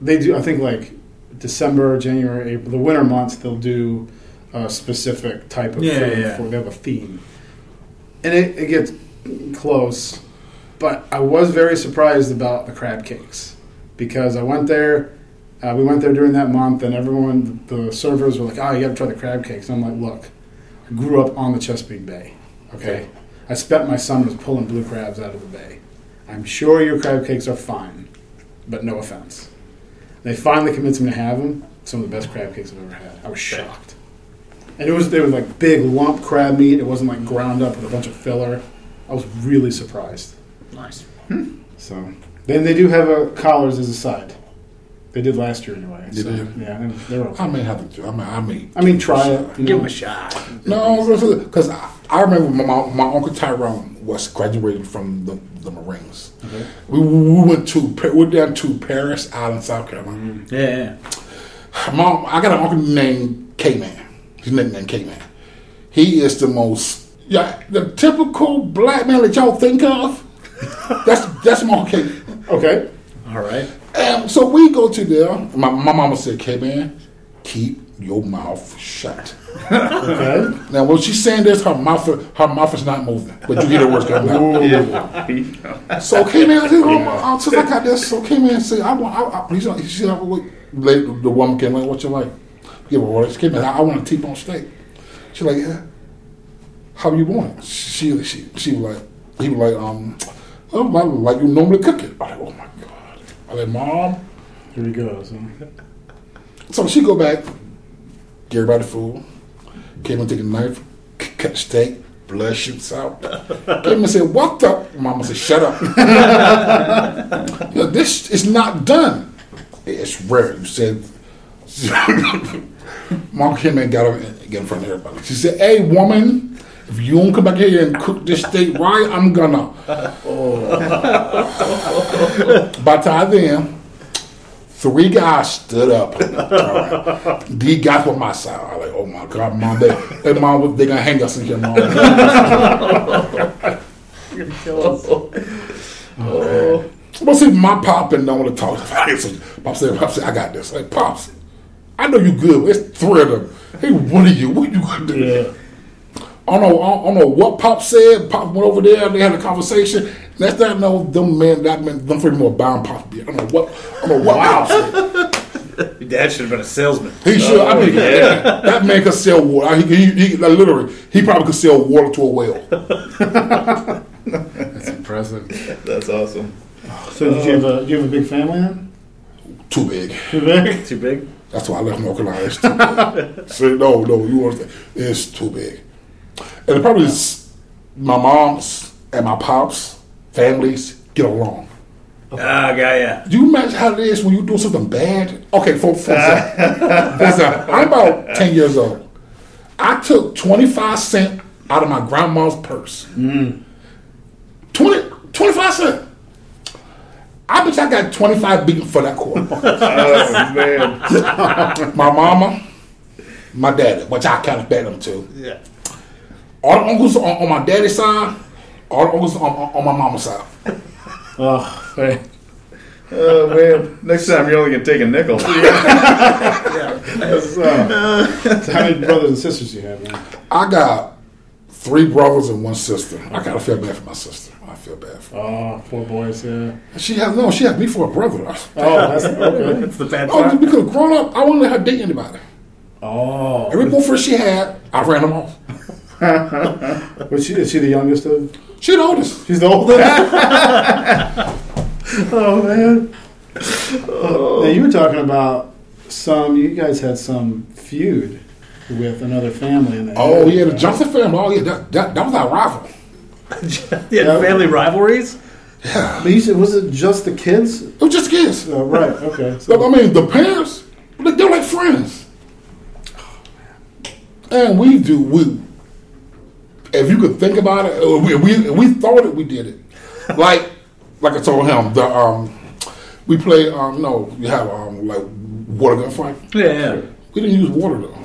they do. I think like December, January, April, the winter months, they'll do a specific type of Yeah, food. yeah. For, they have a theme, and it, it gets close. But I was very surprised about the crab cakes because I went there. Uh, we went there during that month, and everyone, the servers were like, "Oh, you got to try the crab cakes." And I'm like, "Look, I grew up on the Chesapeake Bay. Okay, I spent my summers pulling blue crabs out of the bay. I'm sure your crab cakes are fine, but no offense. They finally convinced me to have them. Some of the best crab cakes I've ever had. I was shocked. And it was they were like big lump crab meat. It wasn't like ground up with a bunch of filler. I was really surprised. Nice. So then they do have a collars as a side. They did last year anyway. Did so, they? Yeah, they're okay. I may have to. I mean, I may. I mean, try it. you Give know. him a shot. No, because I, I remember my, my, my uncle Tyrone was graduated from the, the Marines. Okay. We, we went to we went down to Parris Island, South Carolina. Mm-hmm. Yeah, yeah. Mom, I got an uncle named K Man. His nickname K Man. He is the most yeah the typical black man that y'all think of. *laughs* that's that's my uncle K. Okay. All right. And so we go to there. My, my mama said, K Man, keep your mouth shut. Okay. Now, when she's saying this, her mouth her mouth is not moving, but you hear the words coming out. Yeah. So K Man said, uh, since I got this, so K Man said, I want. I, I, he's like, she said, wait, the, the woman came like, what you like? Give her orders. K Man, I, I want a T-bone steak. She like, yeah. How you want it? She she she was like, he was like, um, oh, like, like you normally cook it. I like, oh my god. I like, mom. Here he goes. *laughs* So she go back, get everybody food. Came and take a knife, cut the steak, blood shoots out. Came and said, "What the?" Mama said, "Shut up." *laughs* Look, this is not done. It's rare. You said. *laughs* Mom came and got her get in front of everybody. She said, "Hey, woman." If you don't come back here and cook this steak right, I'm gonna. Oh. By the time then, three guys stood up. These guys were my side. I like, oh my god, mom, they, they mom, they gonna hang us in here, mom. You're gonna kill us. *laughs* But see, my pop and don't want to talk about it. So pop said, pop said, I got this. Like, pops, I know you good. It's three of them. Hey, what are you? What you gonna do? Yeah. I don't know. I don't know what Pop said. Pop went over there. They had a conversation. Next thing I know, them men, that man, them three more bound Pop. I don't know what. I don't know what Pop said. *laughs* Your dad should have been a salesman. He should. I mean, oh, *laughs* that man could sell water. He, he, he, like, literally, he probably could sell water to a whale. *laughs* That's impressive. That's awesome. So did you have a do you have a big family then? Too big. Too big? Too big? That's why I left North Carolina. It's too big. so, no, no, you understand? It's too big. And the problem is, my mom's and my pops families get along. Ah, got ya. Do you imagine how it is when you do something bad? Okay, for, for example, *laughs* I'm about 10 years old. I took 25 cents out of my grandma's purse. 20, 25 cents. I bet I got 25 beaten for that quarter. *laughs* Oh man. *laughs* my mama, my daddy, which I kind of bet them to. Yeah. All the uncles on, on my daddy's side, all the uncles on, on, on my mama's side. *laughs* Oh, hey. Oh man. Next time you're only gonna take a nickel. *laughs* That's, uh, so *laughs* how many brothers and sisters you have, man? I got three brothers and one sister. I gotta feel bad for my sister. I feel bad for her. Oh, four boys, yeah. She has no. She has me for a brother. Oh, that's okay. That's the bad part. Oh, part. because growing up, I wouldn't let her date anybody. Oh, Every boyfriend she had, I ran them off. *laughs* was she? Is she the youngest of? She's the oldest. She's the oldest. *laughs* oh man. Oh. Now you were talking about some. You guys had some feud with another family in the Oh yeah, the Johnson family. Oh yeah, that, that, that was our rival. *laughs* yeah, family rivalries? But you said was it just the kids? It was just kids. Oh, right. Okay. Look, So, I mean, the parents, they- they're like friends. Oh, and we do, we, if you could think about it, uh, we, we, we thought it, we did it. *laughs* Like, like I told him, the, um, we play, um, no, you have, um, like, water gun fight. Yeah, yeah. We didn't use water though.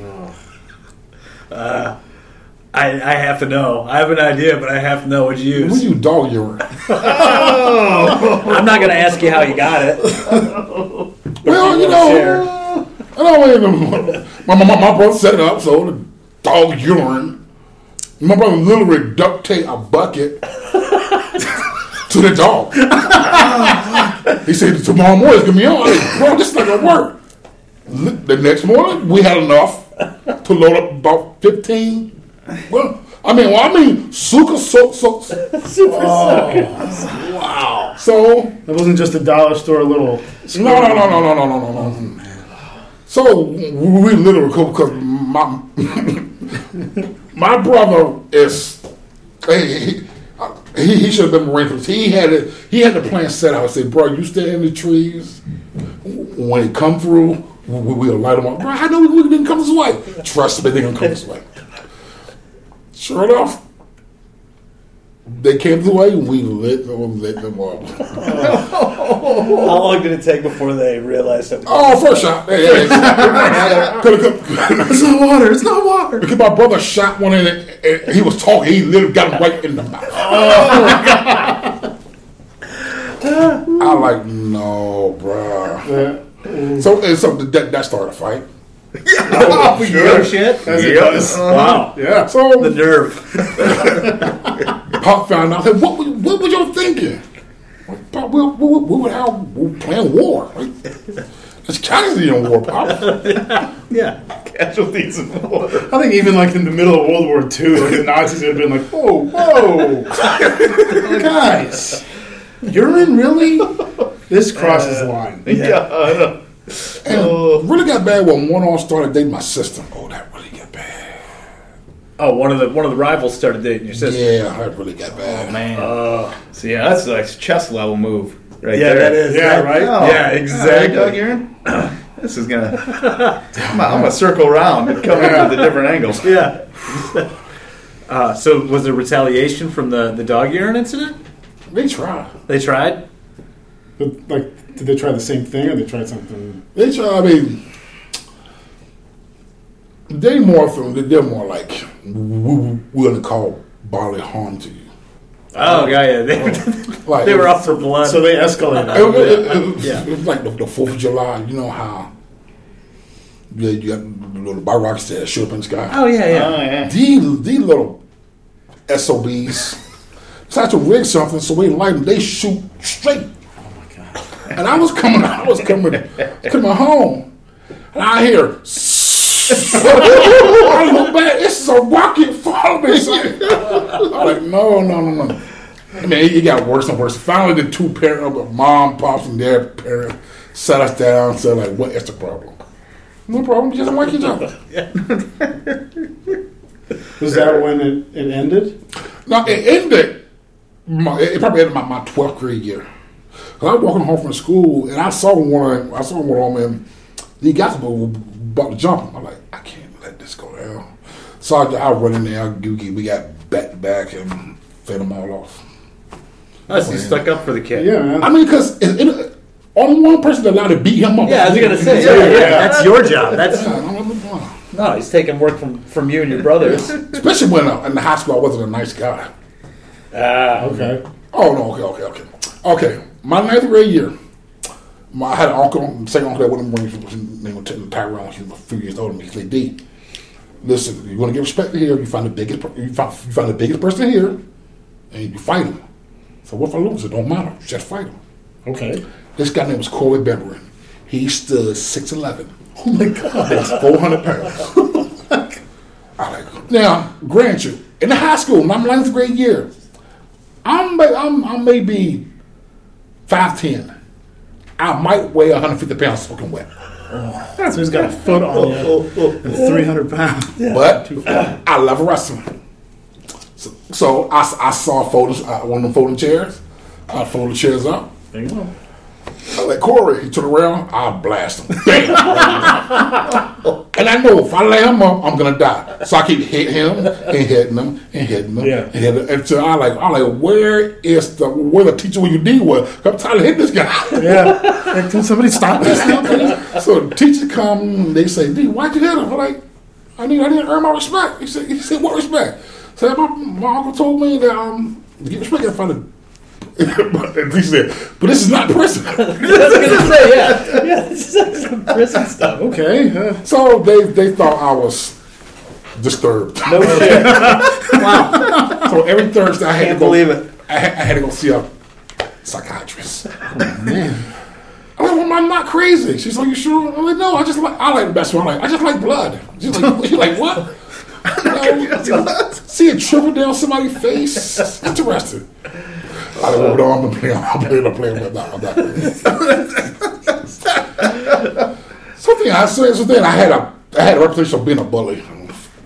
I, I have to know. I have an idea, but I have to know what you use. We use. use dog urine. *laughs* I'm not going to ask you how you got it. *laughs* Well, you know, I don't know. My, my, my brother set it up, so the dog urine. My brother literally duct tape a bucket *laughs* to the dog. he said, tomorrow morning it's gonna be on. I said, bro, this is not gonna work. The next morning, we had enough to load up about 15. Well, I mean, well, I mean, Super Soaker oh, so so. Wow. So it wasn't just a dollar store little. no, no, no, no, no, no, no, no, no. Mm. So we literally because my *laughs* my brother is he, he, he, should have been Marine he had it. He had the plan set out. I said, "Bro, you stay in the trees. When he come through, we, we'll light him up." Bro, I know we, we didn't come this way. Trust me, they gonna come this way. Sure enough, they came this way. We lit them, lit them up. How long did it take before they realized that? Oh, first shot. Yeah, yeah, yeah. Coulda- coulda- It's not water. It's not water. Because my brother shot one in it, and he was talking. He literally got him right in the mouth. I like no, bruh. So and so that that started a fight. Oh, *laughs* sure. shit. As it does. Wow. Yeah. So The nerve. *laughs* Pop found out. I said, "What? were- What were y'all thinking?" Like, Pop, we, we, we, we were out we were playing war. Like, it's casualty in war, Pop. *laughs* Yeah. Casualties in war. I think even like in the middle of World War II, like the *laughs* Nazis would have been like, "Whoa, whoa, *laughs* guys, urine really? This uh, crosses the line." Yeah, I know. And oh. really got bad when one all started dating my sister. Oh, that really got bad. Oh, one of the one of the rivals started dating your sister. Yeah, that really got bad. Oh, man. so yeah, that's like chess level move right there. Yeah, there. that is. Yeah, right? Oh, Yeah, exactly. right, Doug Aaron. *clears throat* This is gonna. I'm gonna, I'm gonna circle around and come in with the different angles. *laughs* Yeah. Uh, so was there retaliation from the, the dog urine incident? They tried. They tried? But, like, did they try the same thing, or they tried something? They tried. I mean, they more from. They're more like we willing to call bodily harm to you. Oh, yeah, yeah. They, um, *laughs* Like they were up for blood. So they escalated. It, it, it, it, Yeah. it was like the, the Fourth of July. You know how yeah, you got the little bar rocks that shoot up in the sky. oh, yeah, yeah. Oh yeah. These these little SOBs try to rig something so we light them. They shoot straight. Oh, my God. And I was coming, I was coming, coming home, and I hear. I *laughs* *laughs* look back. *laughs* It's a following me. I'm like, no, no, no, no. I mean, it got worse and worse. Finally, the two parents, of uh, mom, pops, and their parents, sat us down and said, like, what is the problem? No problem. Just like each other. Was that when it, it ended? No, it ended. My, it probably ended my, my 12th grade year. Cause I was walking home from school and I saw one. I saw one on him. He got to about to jump him. I'm like, I can't let this go down. So I, I run in there. We, we got back to back and fed them all off. Oh, so you stuck up for the kid. Yeah, man. I mean, because it, it, only one person allowed to beat him up. Yeah, I was gonna say, yeah, yeah, that's your job. That's Yeah, I'm like, no, he's taking work from, from you and your brothers. *laughs* Especially when uh, in the high school I wasn't a nice guy. Ah, okay. Oh no, okay, okay, okay. Okay. My ninth grade year, my, I had an uncle, second uncle that went in the Marines, his name was Tyrone, he was a few years older than me. He said, D, listen, you want to get respect here, you find the biggest you find, you find the biggest person here, and you fight him. So what if I lose? It don't matter. You just fight him. Okay. This guy named was Corey Beverin. He stood 6'11", Oh my god. 400 pounds. *laughs* I like, now, grant you, in the high school, my ninth grade year, I'm, I'm, I may be 5'10". I might weigh 150 pounds soaking wet. So he's got a foot on you and 300 pounds. But I love wrestling. So, so I, I saw folders, uh, one of them folding chairs. I folded chairs up. There you go. I like Corey. He turned around. I'll blast him. Bam! and I know if I lay him up, I'm gonna die. So I keep hitting him and hitting him and hitting him. Yeah. And hitting him. Until I like, I like, where is the where the teacher when you deal with? I'm tired of hitting this guy. Yeah. *laughs* Like, can somebody stop this so the teacher come. They say, D, why'd you hit him? I'm like, I need, I didn't earn my respect. He said, he said, what respect? So my, my uncle told me that um, to get respect, I find a. *laughs* but he said, but this is not prison. *laughs* I was gonna say, yeah, *laughs* yeah, this is some prison stuff. Okay. Uh, So they they thought I was disturbed. No shit. wow, So every Thursday I had can't to go. believe it. I had, I had to go see a psychiatrist. man. I'm like, well, I'm not crazy. She's like, you sure? I'm like, no, I just like I like the best one. I'm like, I just like blood. She's like, she's like, what? You know, see a triple down somebody's face. Interesting. I don't know. No, I'm playing. I'm playing. I'm playing. But no, I'm not. Something I said. Something I had a. I had a reputation of being a bully.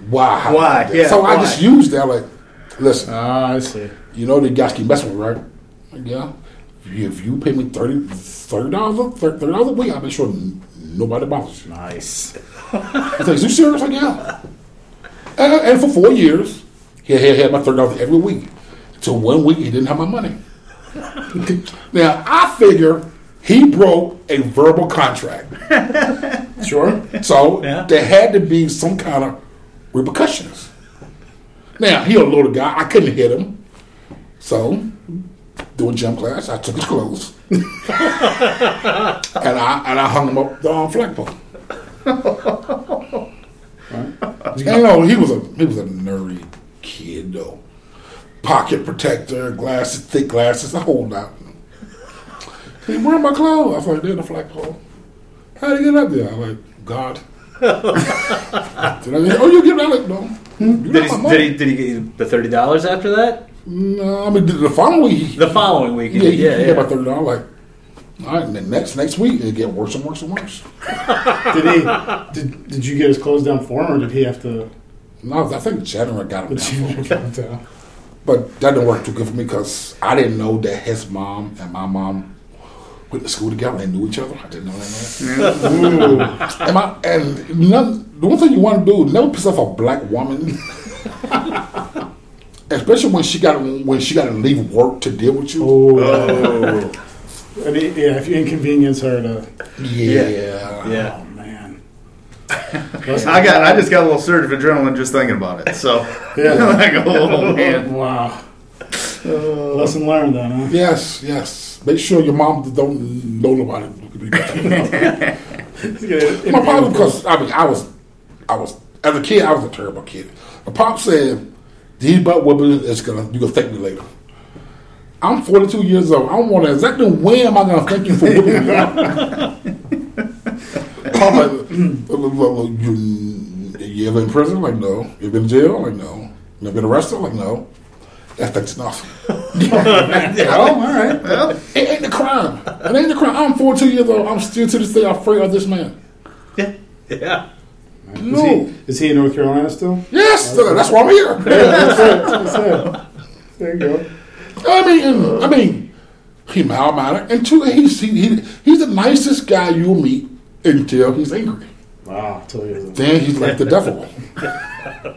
Why? Why? Yeah, So I just used that. Like, listen. Ah, I see. You know the guys keep messing with me, right? Like, yeah. If you, pay me 30 dollars a thirty dollars a week, I'll make sure nobody bothers you. Nice. *laughs* I said, you serious? Like, yeah. And, and for four years, he had, had my thirty dollars every week. Till one week, he didn't have my money. now I figure he broke a verbal contract, *laughs* Sure. so Yeah. there had to be some kind of repercussions. Now he a little guy. I couldn't hit him, so doing gym class, I took his clothes *laughs* and I and I hung him up on um, flagpole. *laughs* And, you know, he was a he was a nerdy kid though. Pocket protector, glasses, thick glasses, the whole lot. He wearing my clothes. I was like, they're in the flagpole. How did you get up there? I'm like, God. *laughs* Did I say, oh, you get out? Like, no. Hmm? You Did he, did he did he get you the thirty dollars after that? No, I mean the, the following week. The following week, yeah, yeah, he, yeah. he got my thirty dollars. Like, all right, and then next next week it get worse and worse and worse. *laughs* Did he? Did, did you get his clothes down for him, or did he have to? No, I think January got him down. For it. But that didn't work too good for me because I didn't know that his mom and my mom went to school together. They knew each other. I didn't know that. Ooh. And, my, and none, the one thing you want to do, never piss off a black woman. *laughs* Especially when she got when she got to leave work to deal with you. Oh. oh. I mean, yeah, if you inconvenience her to. Yeah. Yeah. Oh man. I got. I just got a little surge of adrenaline just thinking about it. So Yeah. *laughs* like, oh man. Wow. Oh. Lesson learned then, huh? Yes, yes. Make sure your mom don't know about nobody. *laughs* My problem because I mean I was, I was as a kid I was a terrible kid. My pop said, "These butt whoopers is gonna you gonna thank me later." I'm 42 years old. I don't want to exactly when am I gonna thank you for whooping me *laughs* up? Pop like, you, you ever in prison? Like no. You've been in jail? Like no. You ever been arrested? Like no. That's, that's enough. *laughs* Oh, all right. Well, It ain't the crime. It ain't the crime. I'm 42 years old. I'm still to this day afraid of this man. Yeah. Yeah. Is No. he, is he in North Carolina still? Yes, that's why I'm here. That's it. That's it. There you go. I mean, I mean, he mild-mannered, and two, he's he, he, he's the nicest guy you'll meet until he's angry. Wow. I'll tell you. Then he's like the devil. *laughs*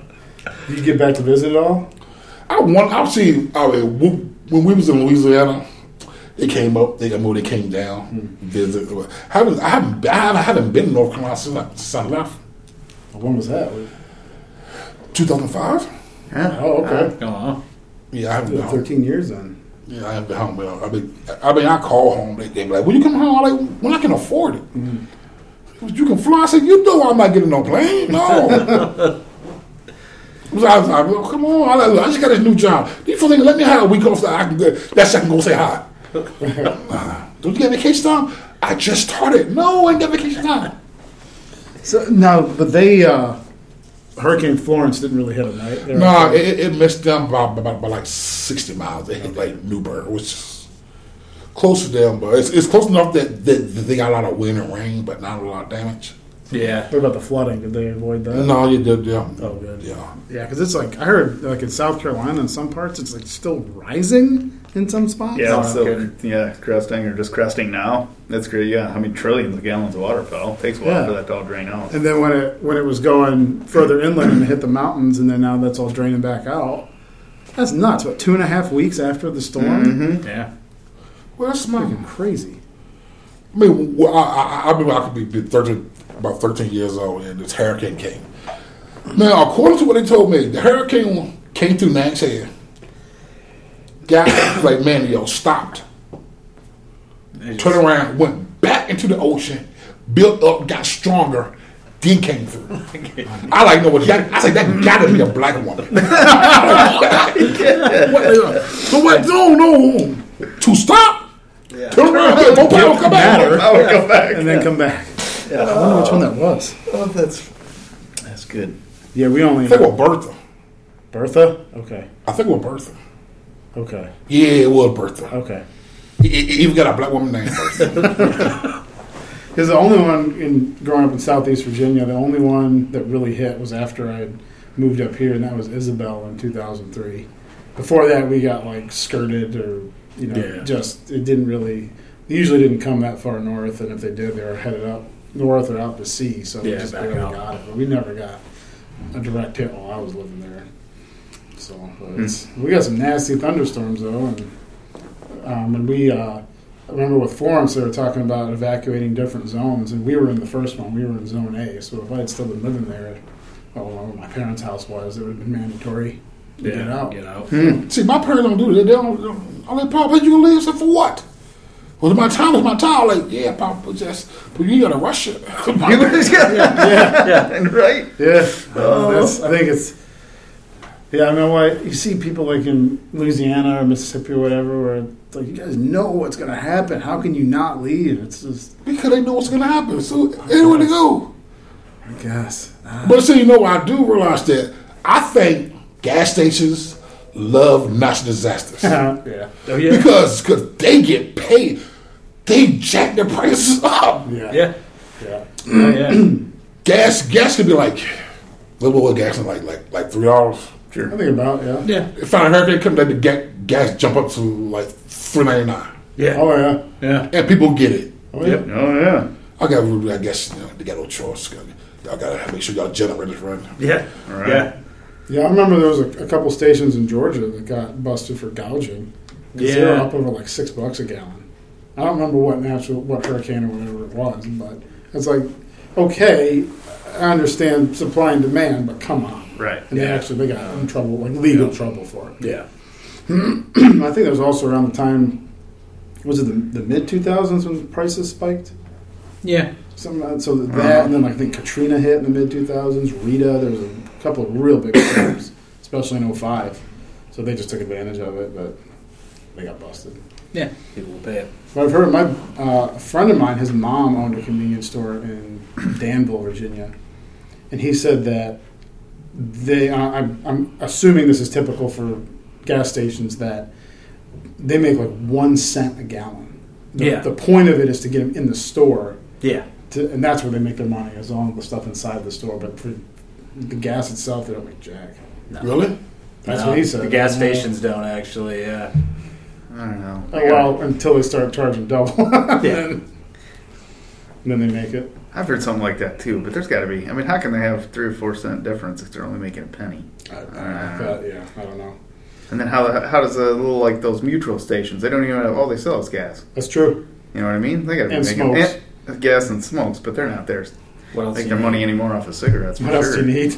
Did you get back to visit at all? I want. I've seen. I mean, when when we was in Louisiana, they came up. They got more. They came down, hmm. visit. I haven't. I haven't. I haven't, I haven't been in North Carolina since I, since I left. When was that? 2005. yeah. Oh, okay. Oh, Yeah, I haven't been home. 13 years then. Yeah, I haven't been home. Well, I mean, I mean, I call home. They, they be like, "When you come home?" I'm like, "When I can afford it." Hmm. You can fly. I said, "You know, I'm not getting no plane. No." *laughs* I was, like, well, come on! I, I just got this new job. These folks ain't let me have a week off so I can go. That's I can go say hi. *laughs* Uh, Don't you get vacation time? I just started. No, I ain't got vacation time. So no, but they uh, Hurricane Florence didn't really hit them, right? They No, okay. it, it missed them by, by, by like sixty miles. It hit like New Bern, which is close to them, but it's, it's close enough that, that, that they got a lot of wind and rain, but not a lot of damage. yeah. What about the flooding? Did they avoid that? No, you did, yeah. Oh, good. Yeah. Yeah, because it's like I heard, like in South Carolina, in some parts, it's like still rising in some spots. Yeah, Oh, it's still, okay. yeah, cresting or just cresting now. That's great. Yeah, I mean trillions of gallons of water fell. takes a while Yeah. for that to all drain out. And then when it when it was going further inland and hit the mountains, and then now that's all draining back out. That's nuts. What two and a half weeks after the storm? Mm-hmm. Yeah. Well, that's my. Freaking crazy. I mean, well, I, I, I remember I could be, be 13, about 13 years old, and this hurricane came. Now, according to what they told me, the hurricane came through Nags Head. Got *coughs* like, man, yo, stopped. Turned around, went back into the ocean, built up, got stronger, then came through. *laughs* I like know what that. I say that got to be a black woman. *laughs* *laughs* what, uh, so what? No, no, to stop. Turn around, go back, come back. Matter. I would come back. And then come back. Yeah. I wonder which one that was. Oh, that's that's good. Yeah, we only I think it was Bertha. Bertha. Okay, I think it was Bertha. okay, Yeah, it was Bertha. okay. He, he he even got a black woman named Bertha. *laughs* *laughs* Because the only one in growing up in Southeast Virginia, the only one that really hit was after I moved up here, and that was Isabel in 2003. Before that, we got like skirted or you know Yeah. just it didn't really. They usually didn't come that far north, and if they did, they were headed up north or out to sea, so we Yeah, just barely out. got it. But we never got a direct hit while I was living there. So but it's, we got some nasty thunderstorms though, and um, and we. Uh, I remember with Florence, they were talking about evacuating different zones, and we were in the first one. We were in Zone A. So if I had still been living there, well, my parents' house was, it would have been mandatory to get out. Get out. See, my parents don't do that. They don't. I'm like, Papa, you gonna leave? I said, for what? Well, my time. It's my time. Like, yeah, Papa, but just, but you gotta rush it. *laughs* *laughs* yeah, yeah, yeah, *laughs* right. Yeah, uh, I think it's. Yeah, I know why you see people like in Louisiana or Mississippi or whatever, where it's like you guys know what's going to happen. How can you not leave? It's just, because they know what's gonna happen. So anywhere to go. I guess. Ah, But so you know, I do realize that I think gas stations love natural disasters *laughs* yeah, Oh yeah. because cause they get paid. They jack their prices up. yeah, yeah. yeah. Oh, yeah. *clears throat* Gas gas could be like what what was gas like like like three dollars. I think about yeah. Yeah. If a hurricane comes, let the gas, gas jump up to like three ninety nine, Yeah. Oh yeah. Yeah. and people get it. Oh yeah. Oh yeah. I got, I guess, you know, they got no choice. Y'all gotta make sure y'all generators run. Yeah. All right. Yeah. Yeah, I remember there was a, a couple stations in Georgia that got busted for gouging. 'Cause they were Yeah. up over like six bucks a gallon. I don't remember what natural, what hurricane or whatever it was, but it's like, okay, I understand supply and demand, but come on. Right. And they actually they got in trouble, like legal trouble for it. Yeah. *clears throat* I think that was also around the time, was it the, the mid two thousands when prices spiked? Yeah. Some, so that, and then uh-huh. I think Katrina hit in the mid 2000s. Rita, there was a couple of real big storms, especially in 05. So they just took advantage of it, but they got busted. Yeah. People will pay it. But I've heard my uh, a friend of mine, his mom owned a convenience store in Danville, Virginia, and he said that they. Uh, I'm, I'm assuming this is typical for gas stations that they make like one cent a gallon. The, Yeah. The point of it is to get them in the store Yeah. to, and that's where they make their money, is on the stuff inside the store. But for the gas itself, they don't make jack. Really? That's No, what he said. The gas stations don't actually. Yeah. I don't know. Oh, well, until they start charging double, *laughs* Yeah. then, then they make it. I've heard something like that too, but there's got to be. I mean, how can they have three or four cent difference if they're only making a penny? I, I, Uh. but, yeah, I don't know. And then how how does a little like those mutual stations? They don't even have all they sell is gas. That's true. You know what I mean? They got to be And making and- gas and smokes, but they're not there. To What else? Make do their you money need? anymore off of cigarettes. For What else sure. do you need?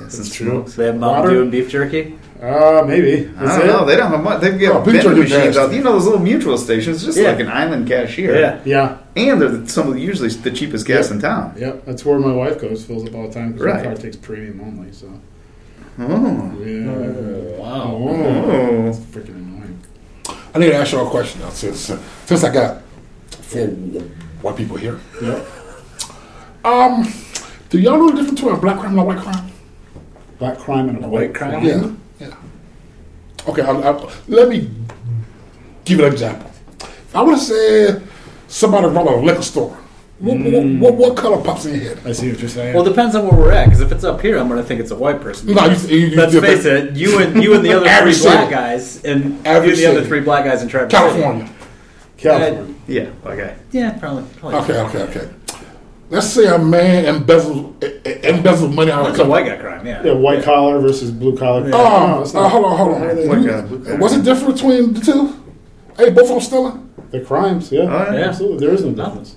Yes, and true. smokes. They have Mountain Dew and beef jerky. Uh, maybe. I don't it. know. They don't have much. They've Oh, got picture vending machines out. You know those little mutual stations, just Yeah. like an island cashier. Yeah. Yeah, and they're the, some of the, usually the cheapest gas in town. yep. That's where my wife goes, fills up all the time because Right. her car takes premium only. So, Oh, yeah. Wow. Oh, it's freaking annoying. I need to ask you a question now, since uh, since I got four white people here. Yep. Um, do y'all know the difference between a black crime and a white crime? Black crime and a white, white crime? Yeah, yeah. Okay, I, I, let me give an example. If I would have said somebody robbed a liquor store, what, what, what, what color pops in your head? I see what you're saying. Well, it depends on where we're at. Because if it's up here, I'm going to think it's a white person. No, you, you, you, Let's you- face it. You and you and the other three Average black guys, and you and the other three black guys in Traverse City. California. California. yeah. Okay. Yeah, probably. probably. Okay, okay, okay. Let's say a man embezzles eh, eh, money out of That's the a white guy crime. Yeah. Yeah, white collar versus blue collar. Oh, No, it's uh, hold on, hold on. White guy, blue guy. What's the difference between the two? Hey, both of them stealing? They're crimes. Yeah, Oh, yeah. absolutely. There is no difference.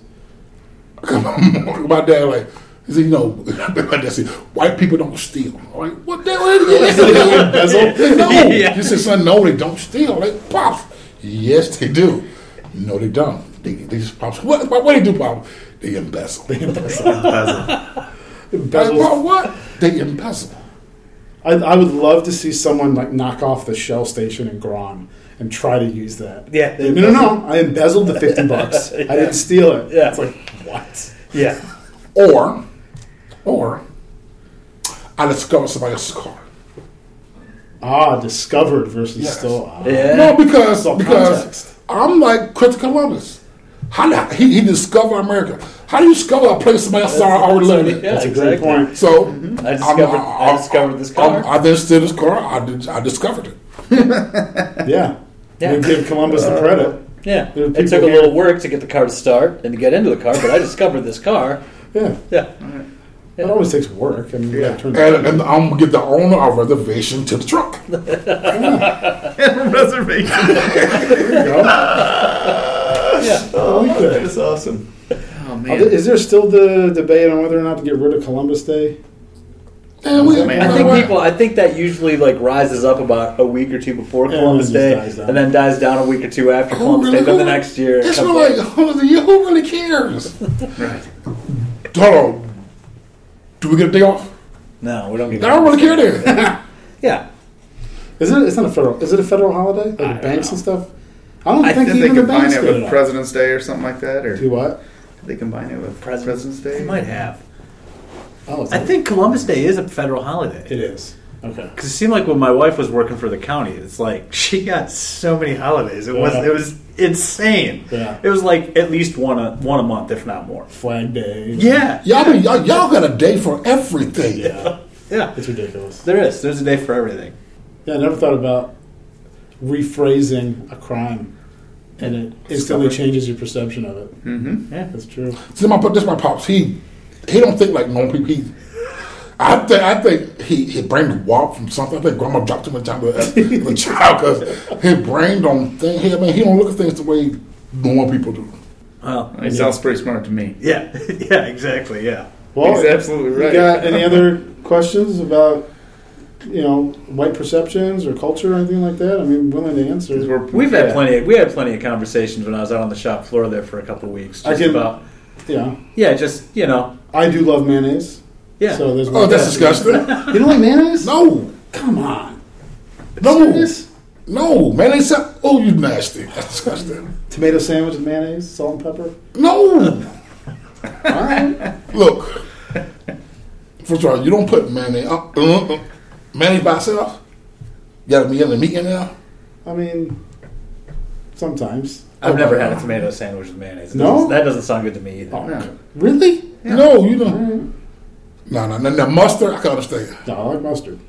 my dad *laughs* like he said, you know, my dad said, white people don't steal. I'm like, what the hell is Embezzle? *laughs* No. *laughs* Yeah. He said, son, no, they don't steal. Like, pops, yes, they do. No, they don't. They, they just pops. What? What, what they do, pop? They embezzle. They Peasant. Embezzles. Like, what? They embezzle. I, I would love to see someone like knock off the Shell station in Grawn and try to use that. Yeah. no, no, no. I embezzled the fifty bucks. *laughs* I didn't steal it. Yeah. It's like what? Yeah. Or, or, I discovered somebody else's car. Ah, discovered versus Yes. still. Ah. Yeah. No, because because context. I'm like Christopher Columbus. How do, he, he discovered America. How do you discover a place somebody else already lived in? Yeah, That's a great exactly. point. So I discovered. I discovered this car. I, I then stood this car. I did, I discovered it. *laughs* Yeah. Yeah. We give Columbus the credit. yeah, it people took a here- little work to get the car to start and to get into the car, but I discovered this car. *laughs* Yeah. Yeah, It always takes work. I mean, yeah. turn And, and I'm gonna give the owner a reservation to the truck. *laughs* reservation. there you go. Yeah. I like that. That's awesome. Oh man. Is there still the debate on whether or not to get rid of Columbus Day? And we, I think people. I think that usually like rises up about a week or two before Yeah, Columbus Day, just dies down. and then dies down a week or two after Who Columbus really- Day. Then the next year, It's comes like, back. who who really cares? *laughs* Right. Hold on. Do we get a day off? no, we don't get. I don't really care then. *laughs* Yeah, Is it? It's not a federal. Is it a federal holiday? Like don't banks know. and stuff. I don't I think think they even the combine banks it get with off. President's Day or something like that, or Do what? did they combine it with President's- President's, they might have. Oh, it's I think Columbus Day is a federal holiday. it is. Okay. Because it seemed like when my wife was working for the county, it's like *laughs* she got so many holidays. It was Yeah. it was insane. Yeah. It was like at least one a one a month, if not more. Flag Day. Yeah, y'all, be- y'all, y'all got a day for everything. Yeah. *laughs* yeah. It's ridiculous. There is. There's a day for everything. Yeah, I never thought about rephrasing a crime, and it instantly changes your perception of it. Mm-hmm. Yeah. That's true. See, my this my pops. He he don't think like normal people. He, I think I think he his brain warped from something. I think grandma dropped him a time as a child because his brain don't think. He, I mean, he don't look at things the way normal people do. Well, He sounds pretty smart to me. yeah, *laughs* yeah, exactly. Yeah. Well, He's absolutely you right. got *laughs* any other questions about you know white perceptions or culture or anything like that? I mean, willing to answer. 'Cause we're- We've had yeah. plenty. Of, we had plenty of conversations when I was out on the shop floor there for a couple of weeks. I Just can- about Yeah, yeah, just you know I do love mayonnaise. yeah. So there's Oh, that's disgusting. *laughs* You don't like mayonnaise? No, Come on. no, Serious? no, man. They said, "Oh, you nasty." That's disgusting. Tomato sandwich with mayonnaise, salt and pepper. No, All right. look. First of all, you don't put mayonnaise. Uh, uh, uh, mayonnaise by itself. You got to be in the meat in there. I mean, sometimes. I've never had a tomato sandwich with mayonnaise. It No? doesn't- that doesn't sound good to me either. Oh, No. Really? No, you don't. Mm-hmm. No, no, no, no. Mustard, I can understand. No, I like mustard.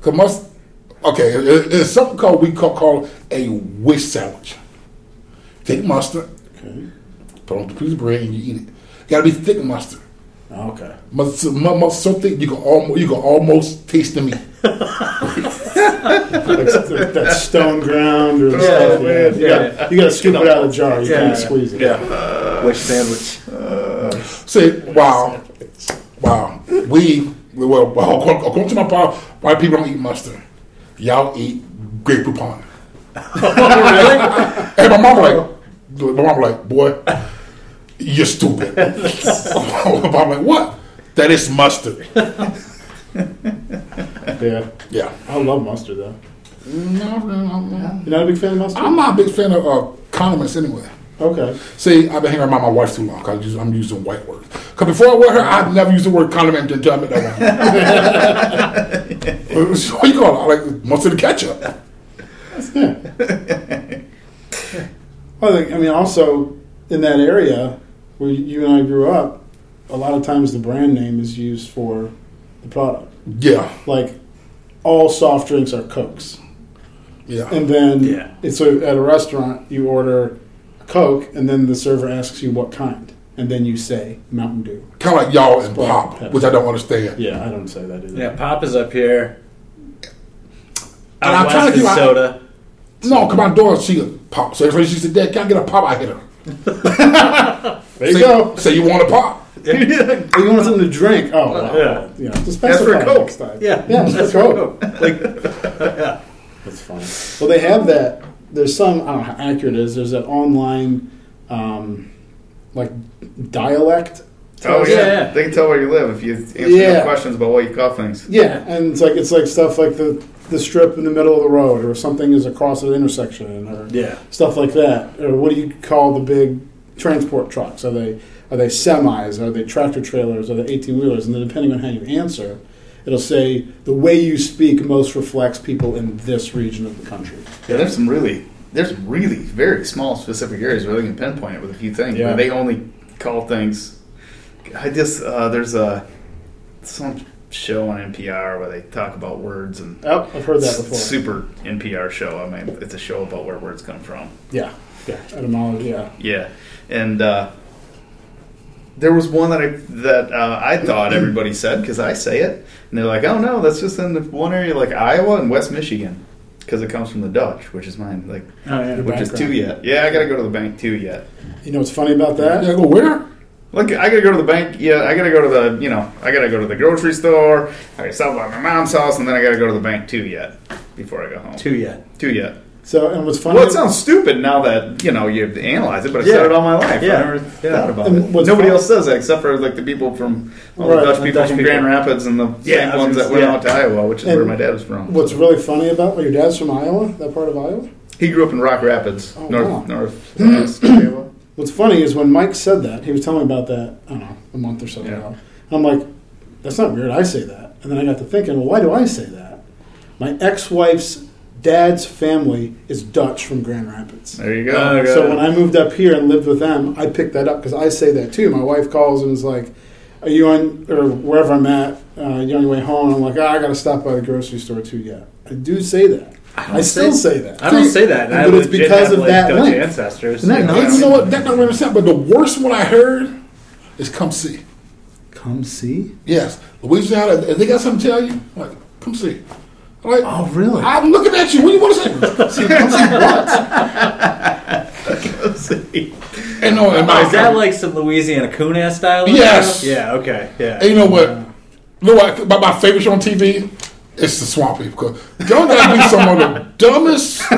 Cause must okay, uh, uh, it- it's something called we call, call a wish sandwich. Take mustard, Okay. put on a piece of bread, and you eat it. Got to be thick mustard. Oh, okay. Must, mu- must so thick you can almost you can almost taste the meat. *laughs* like that stone ground or stuff. Yeah, man. you, got, you got to scoop it out of the jar. You Yeah, can't yeah. squeeze it. Yeah. Which sandwich? Uh, Say, wow, wow. We, we well, well, according according to my pa, white people don't eat mustard. Y'all eat Grey Poupon. *laughs* Oh, really? And my mom like, my mom like, boy, you're stupid. *laughs* mom like, what? That is mustard. *laughs* Yeah. Yeah. I love mustard though. No, no, no. You're not a big fan of mustard? I'm not a big fan of uh, condiments anyway. Okay. See, I've been hanging around my wife too long because I'm using white words. Because before I with her, I've never used the word condiment until I met that *laughs* what you call it? I like mustard and ketchup. Yeah. well, I think- I mean, also in that area where you and I grew up, a lot of times the brand name is used for the product. Yeah, Like all soft drinks are Cokes. yeah. And then, Yeah. and so at a restaurant, you order a Coke, and then the server asks you what kind, and then you say Mountain Dew. kind of like y'all and Sprite, pop, Pepsi. which I don't understand. Yeah, I don't say that either. Yeah, Pop is up here. And I'm trying to is keep my- soda. No, because my daughter, she a pop. So if she said, Dad, can I get a pop? I hit her. *laughs* There you say, go. Say you want a pop. *laughs* Oh, you want something to drink? Oh, well, Yeah. You know, just That's for specify Coke. next time. Yeah, Yeah, that's for Coke. *laughs* Like, yeah. That's fine. Well, they have that. There's some. I don't know how accurate it is. There's that online, um, like dialect. Oh test. yeah. Yeah, yeah. they can tell where you live if you answer Yeah. questions about why you call things. Yeah, and it's like it's like stuff like the the strip in the middle of the road, or something is across an intersection, or Yeah. stuff like that. Or what do you call the big transport trucks? Are they are they semis? Are they tractor trailers? Are they eighteen wheelers? And then depending on how you answer, it'll say the way you speak most reflects people in this region of the country. Yeah, there's some really, there's really very small specific areas where they can pinpoint it with a few things. Yeah. They only call things. I just uh, there's a some show on NPR where they talk about words and Oh, I've heard that before. super NPR show. I mean, it's a show about where words come from. Yeah, yeah, etymology. Yeah, Yeah, and uh, there was one that I that uh, I thought everybody said because I say it, and they're like, "Oh no, that's just in the one area like Iowa and West Michigan." Because it comes from the Dutch, which is mine, like, oh, yeah. which is two yet. Yeah, I gotta go to the bank two yet. You know what's funny about that? Yeah, go where? Like, I gotta go to the bank. Yeah, I gotta go to the, you know, I gotta go to the grocery store. I gotta stop by my mom's house, and then I gotta go to the bank too yet before I go home. Two yet. Two yet. So, and what's funny? Well, it sounds stupid now that you know you analyze it, but I've Yeah. said it all my life. Yeah. I never Yeah. thought about And it. what's Nobody fun- else says that except for like the people from all Right, the Dutch the people Dutch from people. Grand Rapids and the Yeah, same ones that went yeah. out to Iowa, which is And where my dad was from. What's really funny about well, your dad's from Iowa, that part of Iowa. He grew up in Rock Rapids, Oh, north wow. north *clears throat* west Iowa. What's funny is when Mike said that, he was telling me about that, I don't know, a month or so Yeah. ago. I'm like, that's not weird. I say that. And then I got to thinking, well, why do I say that? My ex wife's dad's family is Dutch from Grand Rapids. There you go. Oh, So when I moved up here and lived with them, I picked that up because I say that too. My wife calls and is like, "Are you on or wherever I'm at? Uh, you on your way home?" I'm like, oh, "I got to stop by the grocery store too." Yeah, I do say that. don't I, still say- say that. I don't say that, and I But it's because of like, that Dutch link. ancestors. Isn't that Yeah. nice? And you know what? That don't really sound. But the worst one I heard is come see. Come see. Yes, Louisiana. If they got something to tell you, like come see. I'm like, Oh, really? I'm looking at you. What do you want to say? Come *laughs* see, come see what? And no, and oh, my, Oh, is that like some Louisiana coon style? Yes. Yeah. Okay. Yeah. And you know what? You know what? My, my favorite show on TV is the Swamp People. Because y'all gotta be some of the dumbest *laughs*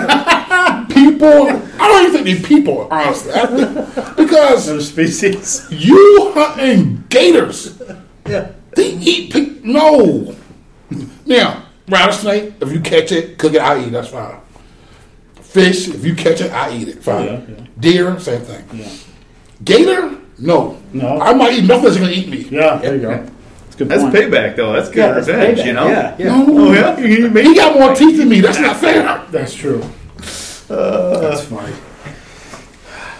people. I don't even think these people, honestly. I think- because Another species. you hunting gators. Yeah. They eat pig. No. Now, rattlesnake, if you catch it, cook it, I eat. That's fine. Fish, if you catch it, I eat it. Fine. Yeah, yeah. Deer, same thing. Yeah. Gator, no. No. I might eat nothing that's gonna eat me. Yeah. There you go. That's. That's point. payback though. That's good Yeah, that's revenge, payback. you know. Yeah. Yeah. No. Oh yeah. You He got more teeth than me. That's not fair. That's true. That's funny.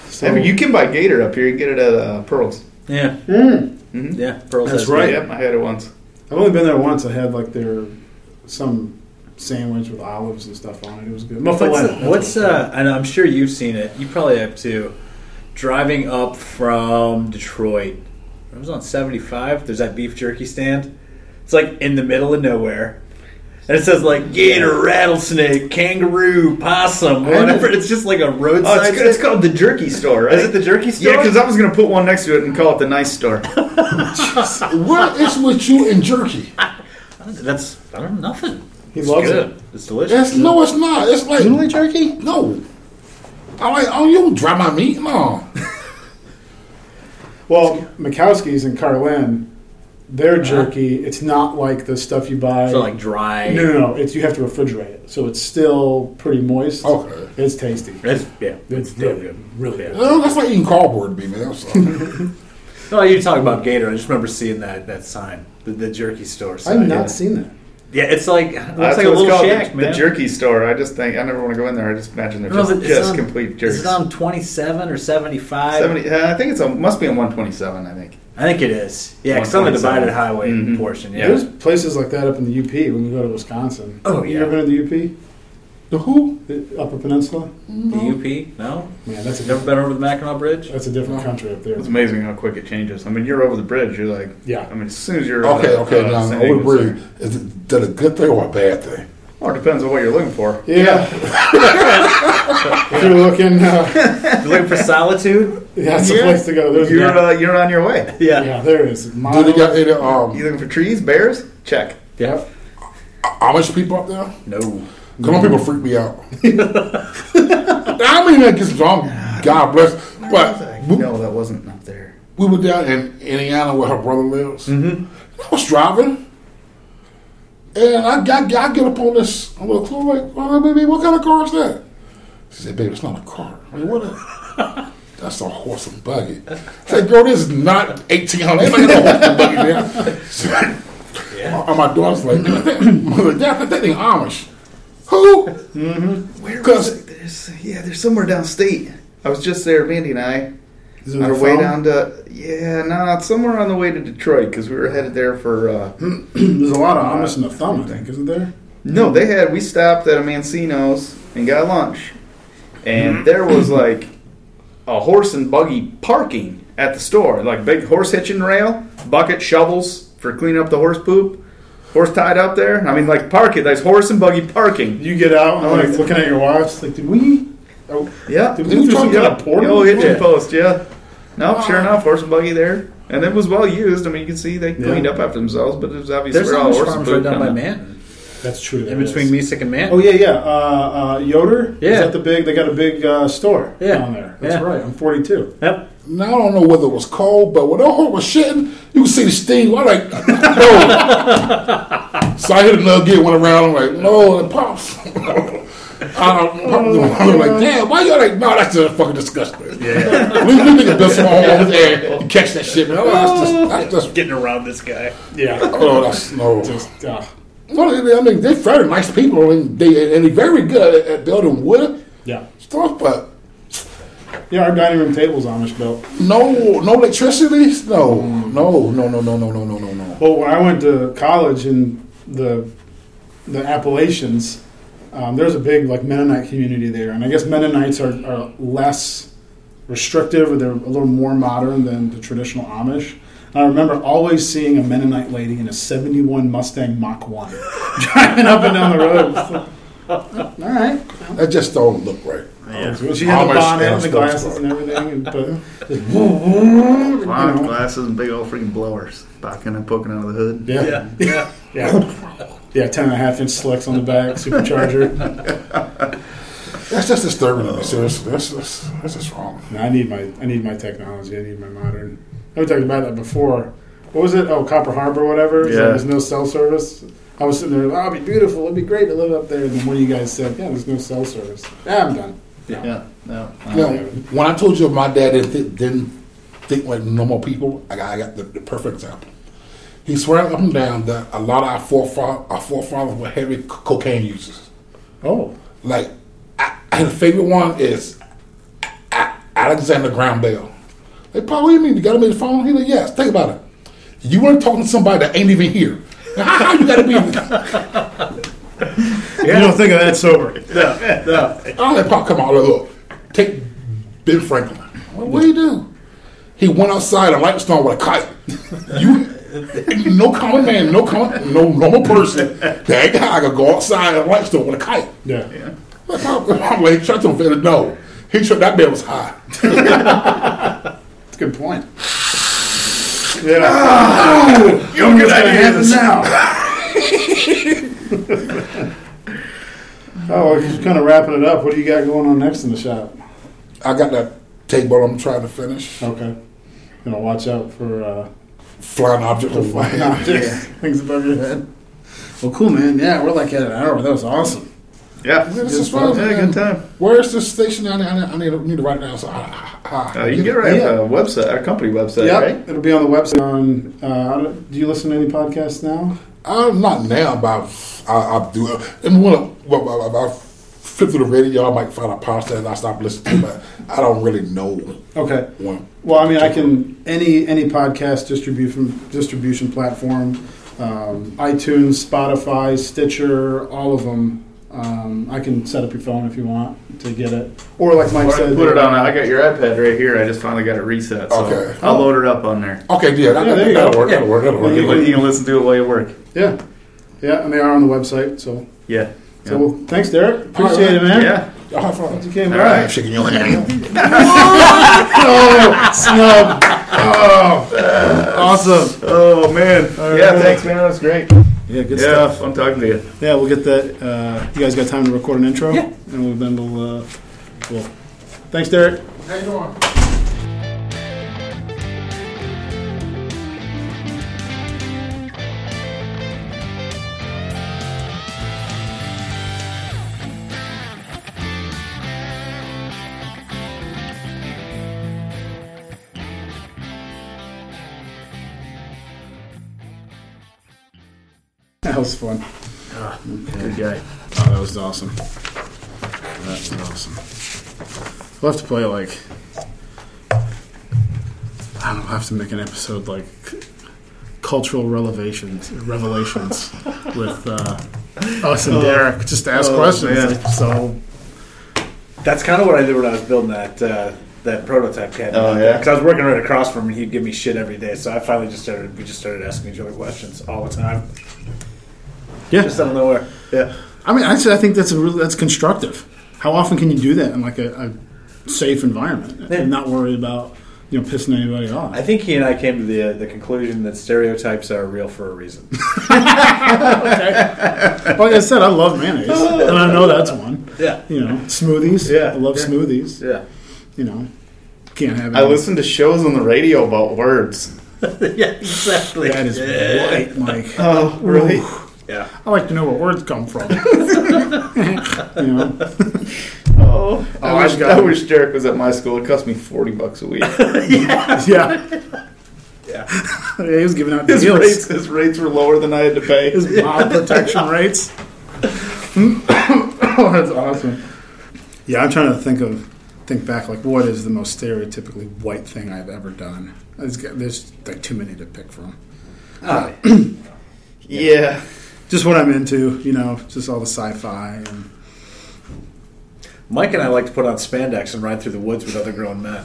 So, I mean, you can buy gator up here. You can get it at uh, Pearls. Yeah. Mhm. Yeah. Pearls That's right. Yep, I had it once. I've only been there once. I had like their some sandwich with olives and stuff on it. It was good. What's, Muffaletta, that's what's uh, and I'm sure you've seen it. You probably have too. Driving up from Detroit, I was on 75. There's that beef jerky stand. It's like in the middle of nowhere, and it says like gator, rattlesnake, kangaroo, possum, whatever. It's just like a Oh, roadside. it's, it's called the Jerky Store, right? Is it the jerky store? Yeah, because I was going to put one next to it and call it the Nice Store. *laughs* *laughs* What is with you and jerky? *laughs* That's I don't know nothing. He It's loves good. it. It's delicious. It's, no, it's not. It's like You jerky? no. I like. Oh, you don't dry my meat. No. *laughs* Well, Mikowski's and Carlin, their uh-huh. jerky, it's not like the stuff you buy. So like dry. no, no, no. It's you have to refrigerate it, so it's still pretty moist. Okay. It's tasty. It's, yeah, It's real really good. Really good. Well, that's like eating cardboard to me, man. That's all. No, you talk about Gator. I just remember seeing that that sign, the, the jerky store. I've Sign. not yeah. seen that. Yeah, it's like it looks like a little called, shack, the, man. the Jerky Store. I just think I never want to go in there. I just imagine they're No, just, just on- complete jerks. Is it on twenty seven or seventy five? 70, uh, I think it's on, must be on 127. I think. I think it is. Yeah, because on the divided highway Mhm. portion. Yeah. There's places like that up in the UP when you go to Wisconsin. Oh, You ever been to the UP? The who? The Upper Peninsula? The UP? No, Man, that's a never been over the Mackinac Bridge. that's a different country up there. It's amazing how quick it changes. I mean, you're over the bridge. You're like, Yeah. I mean, as soon as you're Okay, uh, okay. uh, Now, San over Diego, the bridge, is it that a good thing or a bad thing? Or it depends on what you're looking for. Yeah. if you're looking, uh, You looking for solitude? yeah, it's a Yeah. place to go. There's You're uh, you're on your way. yeah, there is. Do they got any um, You looking for trees, bears? Check. yeah. Amish people up there? No. On, people freak me out. *laughs* I mean, that gets wrong. God bless. But we, No, that wasn't up there. we were down in Indiana where her brother lives. Mm-hmm. I was driving, and I got I get up on this. I'm like, I'm oh, baby, what kind of car is that? She said, baby, it's not a car. I mean, what? A, *laughs* that's a horse and buggy. I said, girl, this is not 1800. Ain't like no horse and buggy there. *laughs* Yeah. on my daughter's like, *clears throat* "Mother, that that thing Amish." Who? Where Because- was it? There's, yeah, there's somewhere downstate. I was just there, Mandy and I, Is it on our way down to yeah, no, it's somewhere on the way to Detroit because we were headed there for. Uh, *clears throat* There's a lot of Amish in the thumb, I think, isn't there? no, they had we stopped at a Mancino's and got lunch, and Mm-hmm. there was like a horse and buggy parking at the store, like big horse hitching rail, bucket, shovels for cleaning up the horse poop, horse tied up there. I mean, like park it. There's horse and buggy parking. You get out and Oh, like it's- looking at your watch, like, did we? Oh, Yeah, did we do some kind of portal? Oh, hitching Yeah. post, yeah. No, sure enough, horse and buggy there, and it was well used. I mean, you can see they cleaned Yeah. up after themselves, but it was obviously There's all Amish horse and farms poop right down by coming. Manton, That's true. in between is. Mesick and Manton. Oh yeah, yeah. Uh, uh, Yoder. Yeah. Is that the big? They got a big uh, store Yeah. down there. That's Yeah. right. I'm 42. Yep. Now I don't know whether it was cold, but when that horse was shitting, you could see the steam. I'm like, no. so I hit another gear, went around. I'm like, no, it pops. *laughs* I am like, damn, why y'all like, no, that's just fucking disgusting. Yeah. we, we niggas built some homes and you catch that shit, man. Oh, that's just, that's just, Getting around this guy. Yeah. oh, that's no. Just uh, Well, I mean, they're very nice people, and they and they're very good at, at building wood yeah. stuff, but Yeah. Our dining room table's Amish built. no, no electricity. No, no, no, no, no, no, no, no, no, no. Well, when I went to college in the the Appalachians, um, there's a big like Mennonite community there, and I guess Mennonites are, are less restrictive, or they're a little more modern than the traditional Amish. And I remember always seeing a Mennonite lady in a '71 Mustang Mach One *laughs* driving up and down the road. All right, That just don't look right. Oh, so she had the bonnet and and the glasses and everything, and, but just woo, woo, you know. glasses and big old freaking blowers, backing and poking out of the hood. Yeah, Yeah. yeah, yeah. Ten and a half inch slicks on the back, supercharger. That's just disturbing to me. Seriously, that's that's, that's just wrong. No, I need my I need my technology. I need my modern. We talked about that before. What was it? Oh, Copper Harbor, whatever. So Yeah. there's no cell service. I was sitting there. Oh, it'd be beautiful. It'd be great to live up there. And then one of you guys said, "Yeah, there's no cell service." Yeah, I'm done. Yeah, no. You know, when I told you my dad didn't, th- didn't think like normal people, I got, I got the, the perfect example. He swears up and down that a lot of our forefathers, our forefathers were heavy c- cocaine users. Oh, Like, I, and the favorite one is A- Alexander Graham Bell. Like, Paul, what do you mean? You got him in the phone? He's like, yes. Think about it. You weren't talking to somebody that ain't even here. Now, How, how you got to be? *laughs* you don't think of that sober. No, no. I let Pop come out. Look, take Ben Franklin. Well, what do you do? He went outside and light the storm with a kite. You, no common man, no common, no normal person. That guy could go outside and light the storm with a kite. Yeah. Like, I'm like, shut your face. No, he tried. That man was high. That's a good point. Yeah. Ah, You're What's gonna happen now? *laughs* oh, well, just kind of wrapping it up. What do you got going on next in the shop? I got that table I'm trying to finish. Okay. Gonna watch out for uh, Flying object of *laughs* flying fire. objects, *laughs* things above your head. Well, cool, man. Yeah, we're like at an hour. That was awesome. Yeah, This is fun. fun. Yeah, good time. Where's the station? I need, I need, I need, to, write it down. So I, I, Uh, you can get it right Yeah. at the website, our company website, Yep, right? it'll be on the website. On uh, don't- you listen to any podcasts now? I'm not now, but I, I do. And when I, well, I, I flip through the radio, I might find a podcast and I stop listening to, but I don't really know Okay. one. Well, I mean, I can any any podcast distribution distribution platform, um, iTunes, Spotify, Stitcher, all of them. Um, I can set up your phone if you want to get it, or like Mike Or said, put it on. I got your iPad right here. I just finally got it reset, so Okay. I'll load it up on there. Okay, yeah, that, Yeah, there you that'll go. work. That'll work. That'll work. You can, you can listen to it while you work. Yeah, yeah, and they are on the website. So, Yeah. so well, thanks, Derek. Appreciate All it, man. Yeah. Y'all have fun. You came All by. right. I'm shaking your hand. *laughs* Oh, snub. Oh, awesome. Oh man. All yeah. right. Thanks, man. That was great. Yeah, good yeah. stuff. Fun talking to you. Yeah, we'll get that. Uh, you guys got time to record an intro? Yeah. And we'll, then we'll. Uh, well, thanks, Derek. How you doing? Was fun. Good guy. Oh, that was awesome. That was awesome. We'll have to play like I don't know. I'll have to make an episode like c- cultural revelations, revelations *laughs* with uh, *laughs* us and Derek. Just ask Oh, questions. man. So That's kind of what I did when I was building that uh, that prototype cabinet. Oh, yeah? because I was working right across from him, and he'd give me shit every day. So I finally just started. We just started asking each other questions all the time, yeah, just out of nowhere. Yeah. I mean, actually, I think that's a really, that's constructive. How often can you do that in like a, a safe environment Yeah. and not worry about you know pissing anybody off? I think he and I came to the uh, the conclusion that stereotypes are real for a reason. *laughs* like I said, I love mayonnaise, and I know that's one. yeah. You know, smoothies. Yeah, I love yeah. smoothies. Yeah. You know, can't have. I any- listen to shows on the radio about words. *laughs* yeah. Exactly. That is yeah. white, Mike. Oh, really? Yeah. I like to know where words come from. *laughs* you know, Oh, I, Oh, wish, I've got I it. wish Derek was at my school. It cost me forty bucks a week. *laughs* yeah, Yeah. yeah. He was giving out His deals. rates, his rates were lower than I had to pay. His mob protection rates. oh, *laughs* that's awesome. Yeah, I'm trying to think of think back like what is the most stereotypically white thing I've ever done. There's, there's like too many to pick from. Ah, *clears throat* Yeah, Just what I'm into, you know, just all the sci-fi and Mike and I like to put on spandex and ride through the woods with other grown men.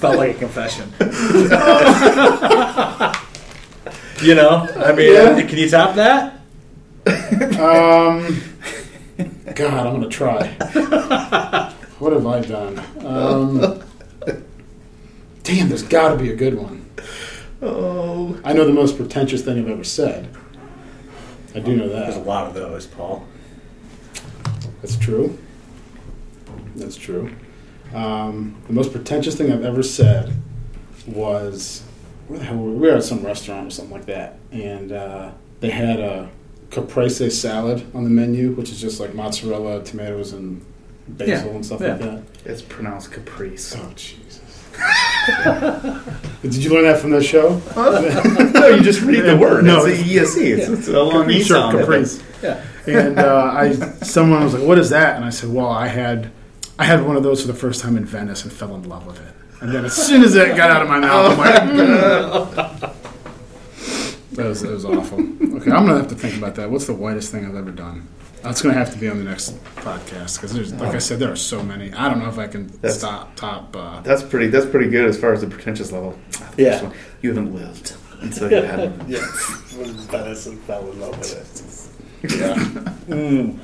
Felt like a confession. you know, I mean, Yeah. can you top that? Um, God, I'm gonna try. What have I done? Um, damn, there's got to be a good one. Oh, I know the most pretentious thing I've ever said. I do know that. There's a lot of those, Paul. That's true. That's true. Um, the most pretentious thing I've ever said was where the hell were we? We were at some restaurant or something like that, and uh, they had a caprese salad on the menu, which is just like mozzarella, tomatoes, and basil Yeah, and stuff yeah. like that. it's pronounced caprese. Oh Jesus! *laughs* Did you learn that from that show? no, you just read the *laughs* word. No, it's the ESE. It's, it's a long E Sure, sound. caprice. Yeah. and uh, I someone was like, "What is that?" And I said, "Well, I had I had one of those for the first time in Venice and fell in love with it." And then as soon as it got out of my mouth, I'm like, *laughs* "That was that was awful." Okay, I'm gonna have to think about that. What's the whitest thing I've ever done? That's gonna have to be on the next podcast because there's, like I said, there are so many. I don't know if I can That's- stop top. Uh, That's pretty. That's pretty good as far as the pretentious level. Yeah. This one, You haven't lived until you had one. Yes. Venice and fell in love with it. yeah. Mm.